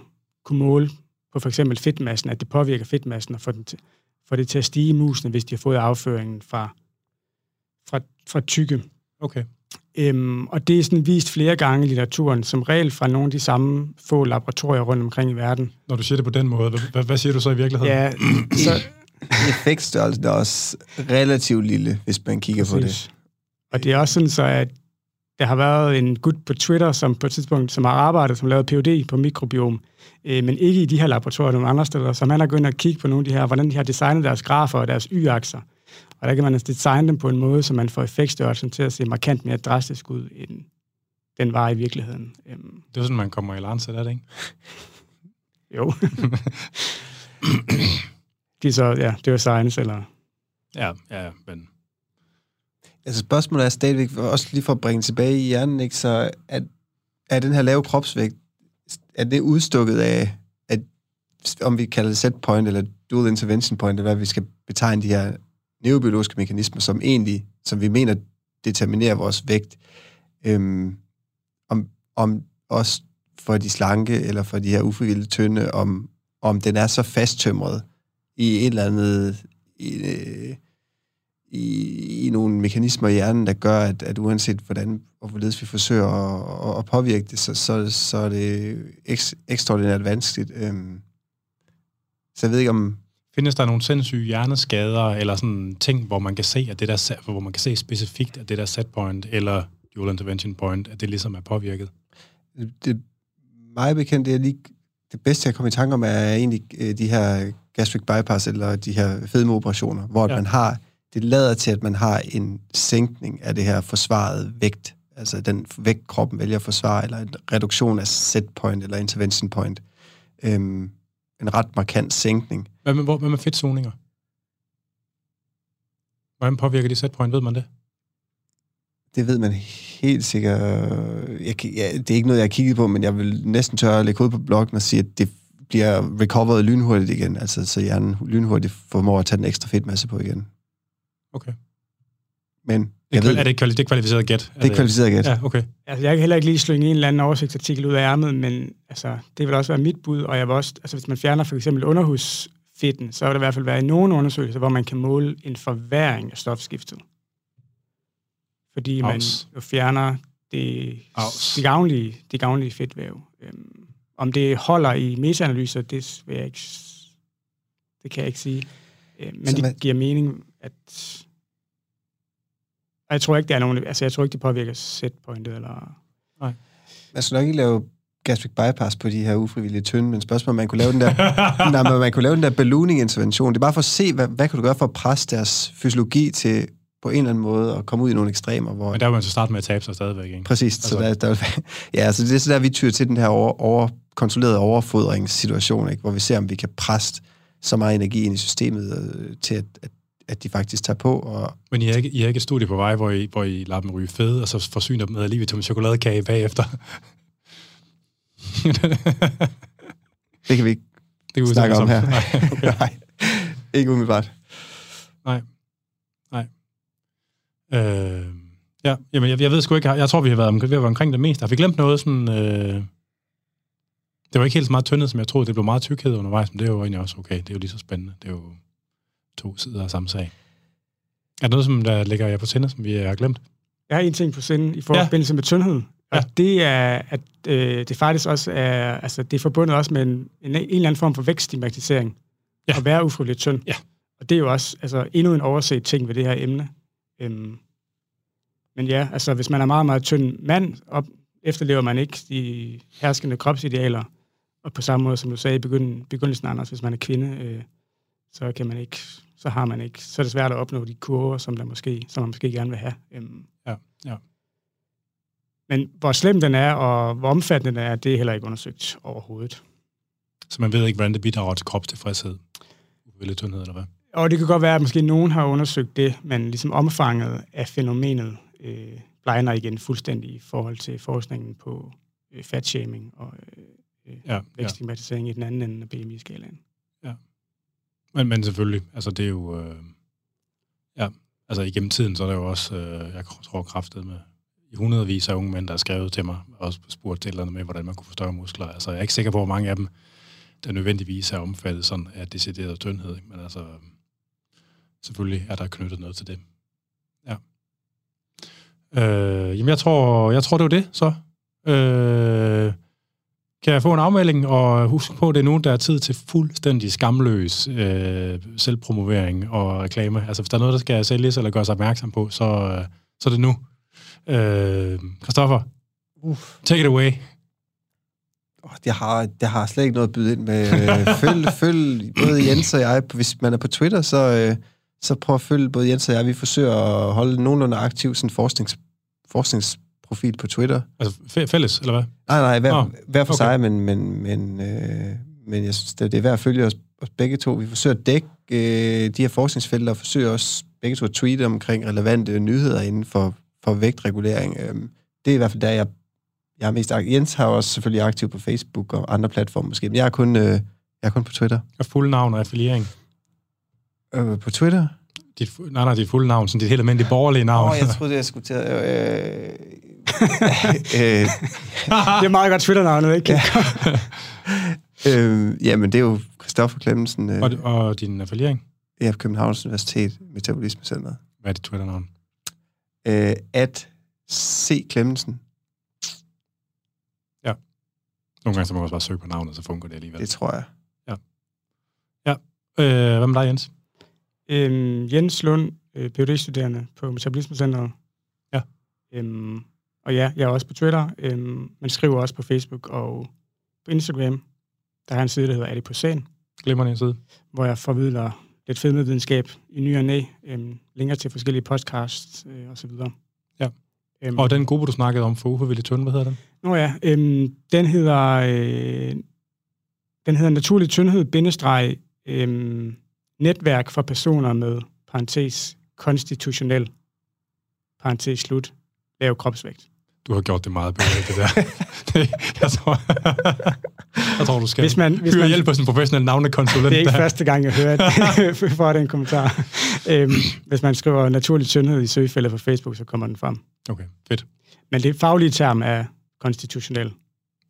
kunne måle på for eksempel fedtmassen, at det påvirker fedtmassen og får, den til, får det til at stige i musene, hvis de har fået afføringen fra, fra, fra tykke. Okay. Øhm, og det er sådan vist flere gange i litteraturen, som regel fra nogle af de samme få laboratorier rundt omkring i verden. Når du siger det på den måde, hvad, hvad siger du så i virkeligheden? Ja, så... Effektstørrelsen er også relativt lille, hvis man kigger Præcis. på det. Og det er også sådan så, at der har været en gut på Twitter, som på et tidspunkt som har arbejdet, som lavede PhD på mikrobiom, øh, men ikke i de her laboratorier, nogle andre steder. Så man har gået og kigge på nogle af de her, hvordan de har designet deres grafer og deres y-akser. Og der kan man altså designe dem på en måde, så man får effektstørrelsen til at se markant mere drastisk ud, end den var i virkeligheden. Øhm. Det er sådan, man kommer i Lancet, er det ikke? jo. de så, ja, det var science, eller... Ja, ja, men... Altså spørgsmålet er stadigvæk, også lige for at bringe tilbage i hjernen, ikke, så at, er den her lave kropsvægt, er det udstukket af, at, om vi kalder det set point, eller dual intervention point, eller hvad vi skal betegne de her neurobiologiske mekanismer, som egentlig, som vi mener, determinerer vores vægt, øhm, om, om også for de slanke eller for de her ufrivillige tynde, om, om den er så fasttømret i et eller andet, i, øh, i, i nogle mekanismer i hjernen, der gør, at, at uanset hvordan og hvorledes vi forsøger at, at påvirke det, så, så, så er det eks, ekstraordinært vanskeligt. Øhm, så jeg ved ikke, om, Findes der nogle sindssyge hjerneskader, eller sådan ting, hvor man kan se, at det der, hvor man kan se specifikt, at det der set point, eller dual intervention point, at det ligesom er påvirket? Det, meget bekendt, det er lige det bedste, jeg kommer i tanke om, er egentlig øh, de her gastric bypass, eller de her fedmeoperationer, hvor ja. man har, det lader til, at man har en sænkning af det her forsvaret vægt, altså den vægt, kroppen vælger at forsvare, eller en reduktion af set point, eller intervention point. Øhm, en ret markant sænkning. Hvad med, hvad med fedtzoninger? Hvordan påvirker de setpoint? Ved man det? Det ved man helt sikkert. Jeg, ja, det er ikke noget, jeg har kigget på, men jeg vil næsten tørre at lægge ud på bloggen og sige, at det bliver recovered lynhurtigt igen, altså så hjernen lynhurtigt formår at tage den ekstra fedtmasse på igen. Okay. Men jeg ved, er det, kvali- det er kvalificeret gæt? Det er kvalificeret gæt. Ja, okay. Altså, jeg kan heller ikke lige slynge en eller anden oversigtsartikel ud af ærmet, men altså, det vil også være mit bud, og jeg vil også, altså, hvis man fjerner for eksempel underhusfitten, så vil der i hvert fald være i nogle undersøgelser, hvor man kan måle en forværing af stofskiftet. Fordi Aus. man jo fjerner det, de, gavnlige, de gavnlige fedtvæv. Øhm, om det holder i metaanalyser, det vil jeg ikke, det kan jeg ikke sige. Øhm, men så det man... giver mening, at jeg tror ikke, det er nogen, altså jeg tror ikke, det påvirker setpointet, eller... Nej. Man skal nok ikke lave gastric bypass på de her ufrivillige tynde, men spørgsmålet, man kunne lave den der, nej, men man kunne lave den der ballooning-intervention. Det er bare for at se, hvad, hvad kan du gøre for at presse deres fysiologi til på en eller anden måde at komme ud i nogle ekstremer. Hvor... Men der vil man så starte med at tabe sig stadigvæk, ikke? Præcis. Altså... Så der, der, ja, så det er så der, vi tyrer til den her over, over, kontrollerede overfodringssituation, ikke? hvor vi ser, om vi kan presse så meget energi ind i systemet øh, til, at, at at de faktisk tager på. Og, Men I har ikke, I har ikke et studie på vej, hvor I, hvor I lader dem ryge fede, og så forsyner dem med lige til en chokoladekage bagefter? det kan vi ikke det kan vi snakke om her. Nej, okay. Nej, ikke umiddelbart. Nej. Nej. Øh, ja, jamen, jeg, jeg ved sgu ikke, jeg, jeg tror, vi har været, om, vi har været omkring det meste. Har vi glemt noget sådan... Øh, det var ikke helt så meget tyndhed, som jeg troede. Det blev meget tykkhed undervejs, men det er jo egentlig også okay. Det er jo lige så spændende. Det er jo to sider af samme sag. Er der noget, som der ligger jer på sinde, som vi har glemt? Jeg har en ting på sinde i forbindelse ja. med tyndhed. Og ja. det er, at øh, det faktisk også er, altså det er forbundet også med en, en, en eller anden form for vækststigmatisering. Ja. At være ufrivilligt tynd. Ja. Og det er jo også altså, endnu en overset ting ved det her emne. Øhm, men ja, altså hvis man er meget, meget tynd mand, op, efterlever man ikke de herskende kropsidealer, og på samme måde, som du sagde i begyndelsen, begyndelsen Anders, hvis man er kvinde, øh, så kan man ikke, så har man ikke, så er det svært at opnå de kurver, som, der måske, som man måske gerne vil have. Øhm, ja, ja. Men hvor slem den er, og hvor omfattende den er, det er heller ikke undersøgt overhovedet. Så man ved ikke, hvordan det bidrager til kropstilfredshed? Ufrivillig tyndhed, eller hvad? Og det kan godt være, at måske nogen har undersøgt det, men ligesom omfanget af fænomenet øh, blegner igen fuldstændig i forhold til forskningen på øh, fatshaming og øh, ja, vækststigmatisering ja. i den anden ende af BMI-skalaen. Men, men selvfølgelig, altså det er jo... Øh, ja, altså igennem tiden, så er der jo også, øh, jeg tror kraftet med i hundredvis af unge mænd, der har skrevet til mig, og også spurgt til eller med, hvordan man kunne få større muskler. Altså jeg er ikke sikker på, hvor mange af dem, der nødvendigvis er omfattet sådan af decideret tyndhed. Men altså, selvfølgelig er der knyttet noget til det. Ja. Øh, jamen, jeg tror, jeg tror, det var det, så. Øh, kan jeg få en afmelding, og husk på, at det er nu, der er tid til fuldstændig skamløs øh, selvpromovering og reklame. Altså, hvis der er noget, der skal sælges eller gøres opmærksom på, så, øh, så er det nu. Øh, Christoffer, Uf. take it away. Jeg har, jeg har slet ikke noget at byde ind med. følg, følg både Jens og jeg. Hvis man er på Twitter, så, øh, så prøv at følge både Jens og jeg. Vi forsøger at holde nogenlunde aktiv sådan forsknings, forskningsprofil på Twitter. Altså fælles, eller hvad? Nej, nej, hver, oh, hver for okay. sig, men, men, men, øh, men jeg synes, det er værd at følge os, os begge to. Vi forsøger at dække øh, de her forskningsfelter, og forsøger også begge to at tweete omkring relevante nyheder inden for, for vægtregulering. Øh, det er i hvert fald der, jeg, jeg er mest aktiv. Jens har også selvfølgelig aktiv på Facebook og andre platforme måske, men jeg er kun, øh, jeg er kun på Twitter. Og fuld navn og affiliering? Øh, på Twitter? Dit, nej, nej, dit fulde navn, sådan dit helt almindelige borgerlige navn. Åh, oh, jeg troede, jeg skulle til at... Øh, øh, det er meget godt Twitter-navnet, ikke? ja. øh, jamen, det er jo Christoffer Klemmensen. Øh, og, og din affiliering? Ja, Københavns Universitet, Metabolisme Center. Hvad er dit Twitter-navn? Øh, at C. Klemmensen. Ja. Nogle gange så må man også bare søge på navnet, så fungerer det alligevel. Det tror jeg. Ja. Ja. Øh, hvad med dig, Jens? Øhm, Jens Lund, øh, Ph.D.-studerende på Metabolismecenteret. Ja. Øhm, og ja, jeg er også på Twitter, øhm, men skriver også på Facebook og på Instagram. Der er en side, der hedder Adipocen. Glemmer en side. Hvor jeg formidler lidt fedmevidenskab i ny og næ, øhm, linker til forskellige podcasts øh, og så videre. Ja. Øhm, og den gruppe, du snakkede om for ufrivillig tynd, hvad hedder den? Nå ja, øhm, den hedder øh, den hedder Naturlig Tyndhed, bindestreg, øhm, netværk for personer med, parentes, konstitutionel, parentes slut, lav kropsvægt. Du har gjort det meget bedre, det der. jeg, tror, jeg tror, du skal hvis man, hvis man, hjælp hos en professionel navnekonsulent. Det er ikke der. første gang, jeg hører det, for den kommentar. Øhm, hvis man skriver naturlig tyndhed i søgefeltet på Facebook, så kommer den frem. Okay, fedt. Men det faglige term er konstitutionel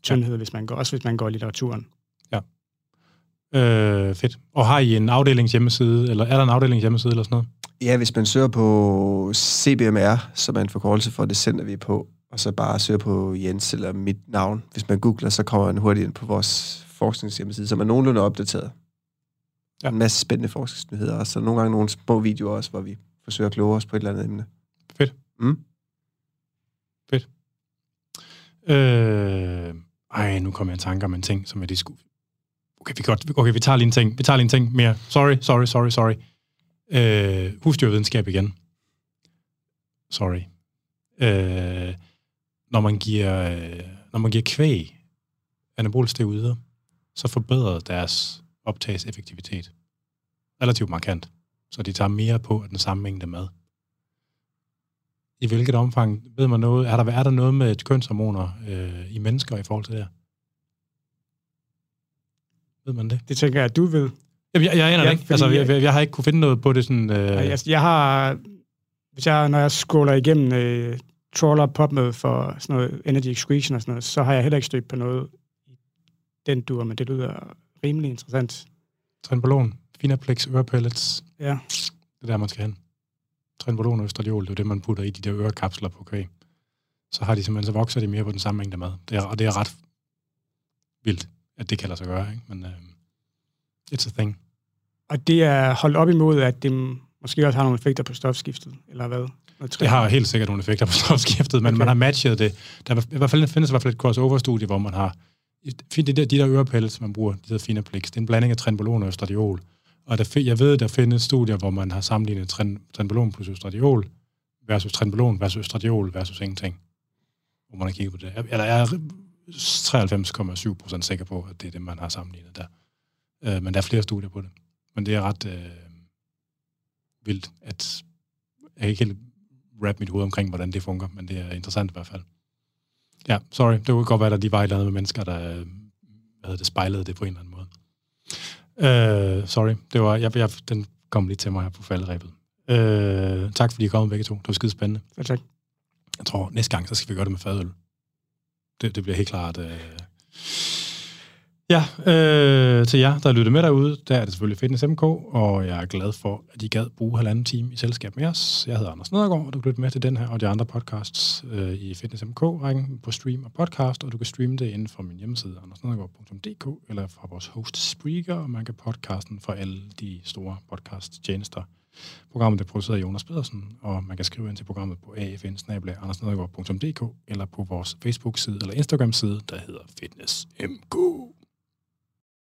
tyndhed, ja. hvis man går, også hvis man går i litteraturen. Øh, fedt. Og har I en afdelings hjemmeside, eller er der en afdelings hjemmeside eller sådan noget? Ja, hvis man søger på CBMR, som er en forkortelse for, det sender vi på, og så bare søger på Jens eller mit navn. Hvis man googler, så kommer man hurtigt ind på vores forskningshjemmeside, som er nogenlunde opdateret. Ja. En masse spændende forskningsnyheder, og så nogle gange nogle små videoer også, hvor vi forsøger at kloge os på et eller andet emne. Fedt. Mm. Fedt. Øh, ej, nu kommer jeg i tanke om en ting, som jeg lige skulle okay, vi, godt, okay, vi tager lige en ting, vi tager lige en ting mere. Sorry, sorry, sorry, sorry. Øh, husdyrvidenskab igen. Sorry. Øh, når man giver, øh, når man giver kvæg anabolisk så forbedrer deres optagseffektivitet relativt markant. så de tager mere på af den samme mængde mad. I hvilket omfang, ved man noget, er der, er der noget med kønshormoner øh, i mennesker i forhold til det her? Ved man det? Det tænker jeg, at du ved. Jamen, jeg, jeg aner Ja, det ikke. Altså, jeg, jeg- jeg, har ikke kunne finde noget på det sådan... Øh, Øh. Jeg, jeg har, hvis jeg, når jeg scroller igennem øh, trawler PubMed for sådan noget energy excretion og sådan noget, så har jeg heller ikke stødt på noget i den dur, men det lyder rimelig interessant. Trenbolon, Finaplex, ørepellets, Ja. det er der, man skal hen. Trenbolon og østradiol, det er det, man putter i de der ørekapsler på kvæg. Så har de simpelthen, så vokser de mere på den samme mængde mad. Det er, og det er ret vildt, at det kan lade sig gøre, ikke? Men uh, it's a thing. Og det er holdt op imod, at det måske også har nogle effekter på stofskiftet, eller hvad? Det har helt sikkert nogle effekter på stofskiftet, men Okay. man har matchet det. Der er, i hvert fald findes i hvert fald et crossover-studie, hvor man har de der, de der ørepellets, man bruger, de der Finaplex, det er en blanding af trenbolon og østradiol. Og der, jeg ved, der findes studier, hvor man har sammenlignet tren, trenbolon plus østradiol versus trenbolon versus østradiol versus ingenting. Hvor man har kigget på det. Jeg, eller jeg er 93,7 procent sikker på, at det er det, man har sammenlignet der. Øh, men der er flere studier på det. Men det er ret øh, vildt, at jeg kan ikke helt wrap mit hoved omkring, hvordan det fungerer, men det er interessant i hvert fald. Ja, sorry, det kunne godt være, at de var et eller andet med mennesker, der øh, hvad hedder det, spejlede det på en eller anden måde. Øh, sorry, det var, jeg, jeg, den kom lige til mig her på falderæbet. Øh, tak fordi I kom begge to. Det var skide spændende. Ja, tak. Jeg tror, næste gang, så skal vi gøre det med fadøl. Det, det bliver helt klart... Øh... Ja, øh, til jer, der lytter med derude, der er det selvfølgelig Fitness MK, og jeg er glad for, at I gad bruge halvanden time i selskab med os. Jeg hedder Anders Nedergaard, og du kan lytte med til den her og de andre podcasts øh, i Fitness MK-rækken på stream og podcast, og du kan streame det inden for min hjemmeside, andersnedergaard.dk, eller fra vores host Spreaker, og man kan podcasten fra alle de store podcast-tjenester. Programmet er produceret af Jonas Pedersen, og man kan skrive ind til programmet på afn eller på vores Facebook-side eller Instagram-side, der hedder Fitness MK.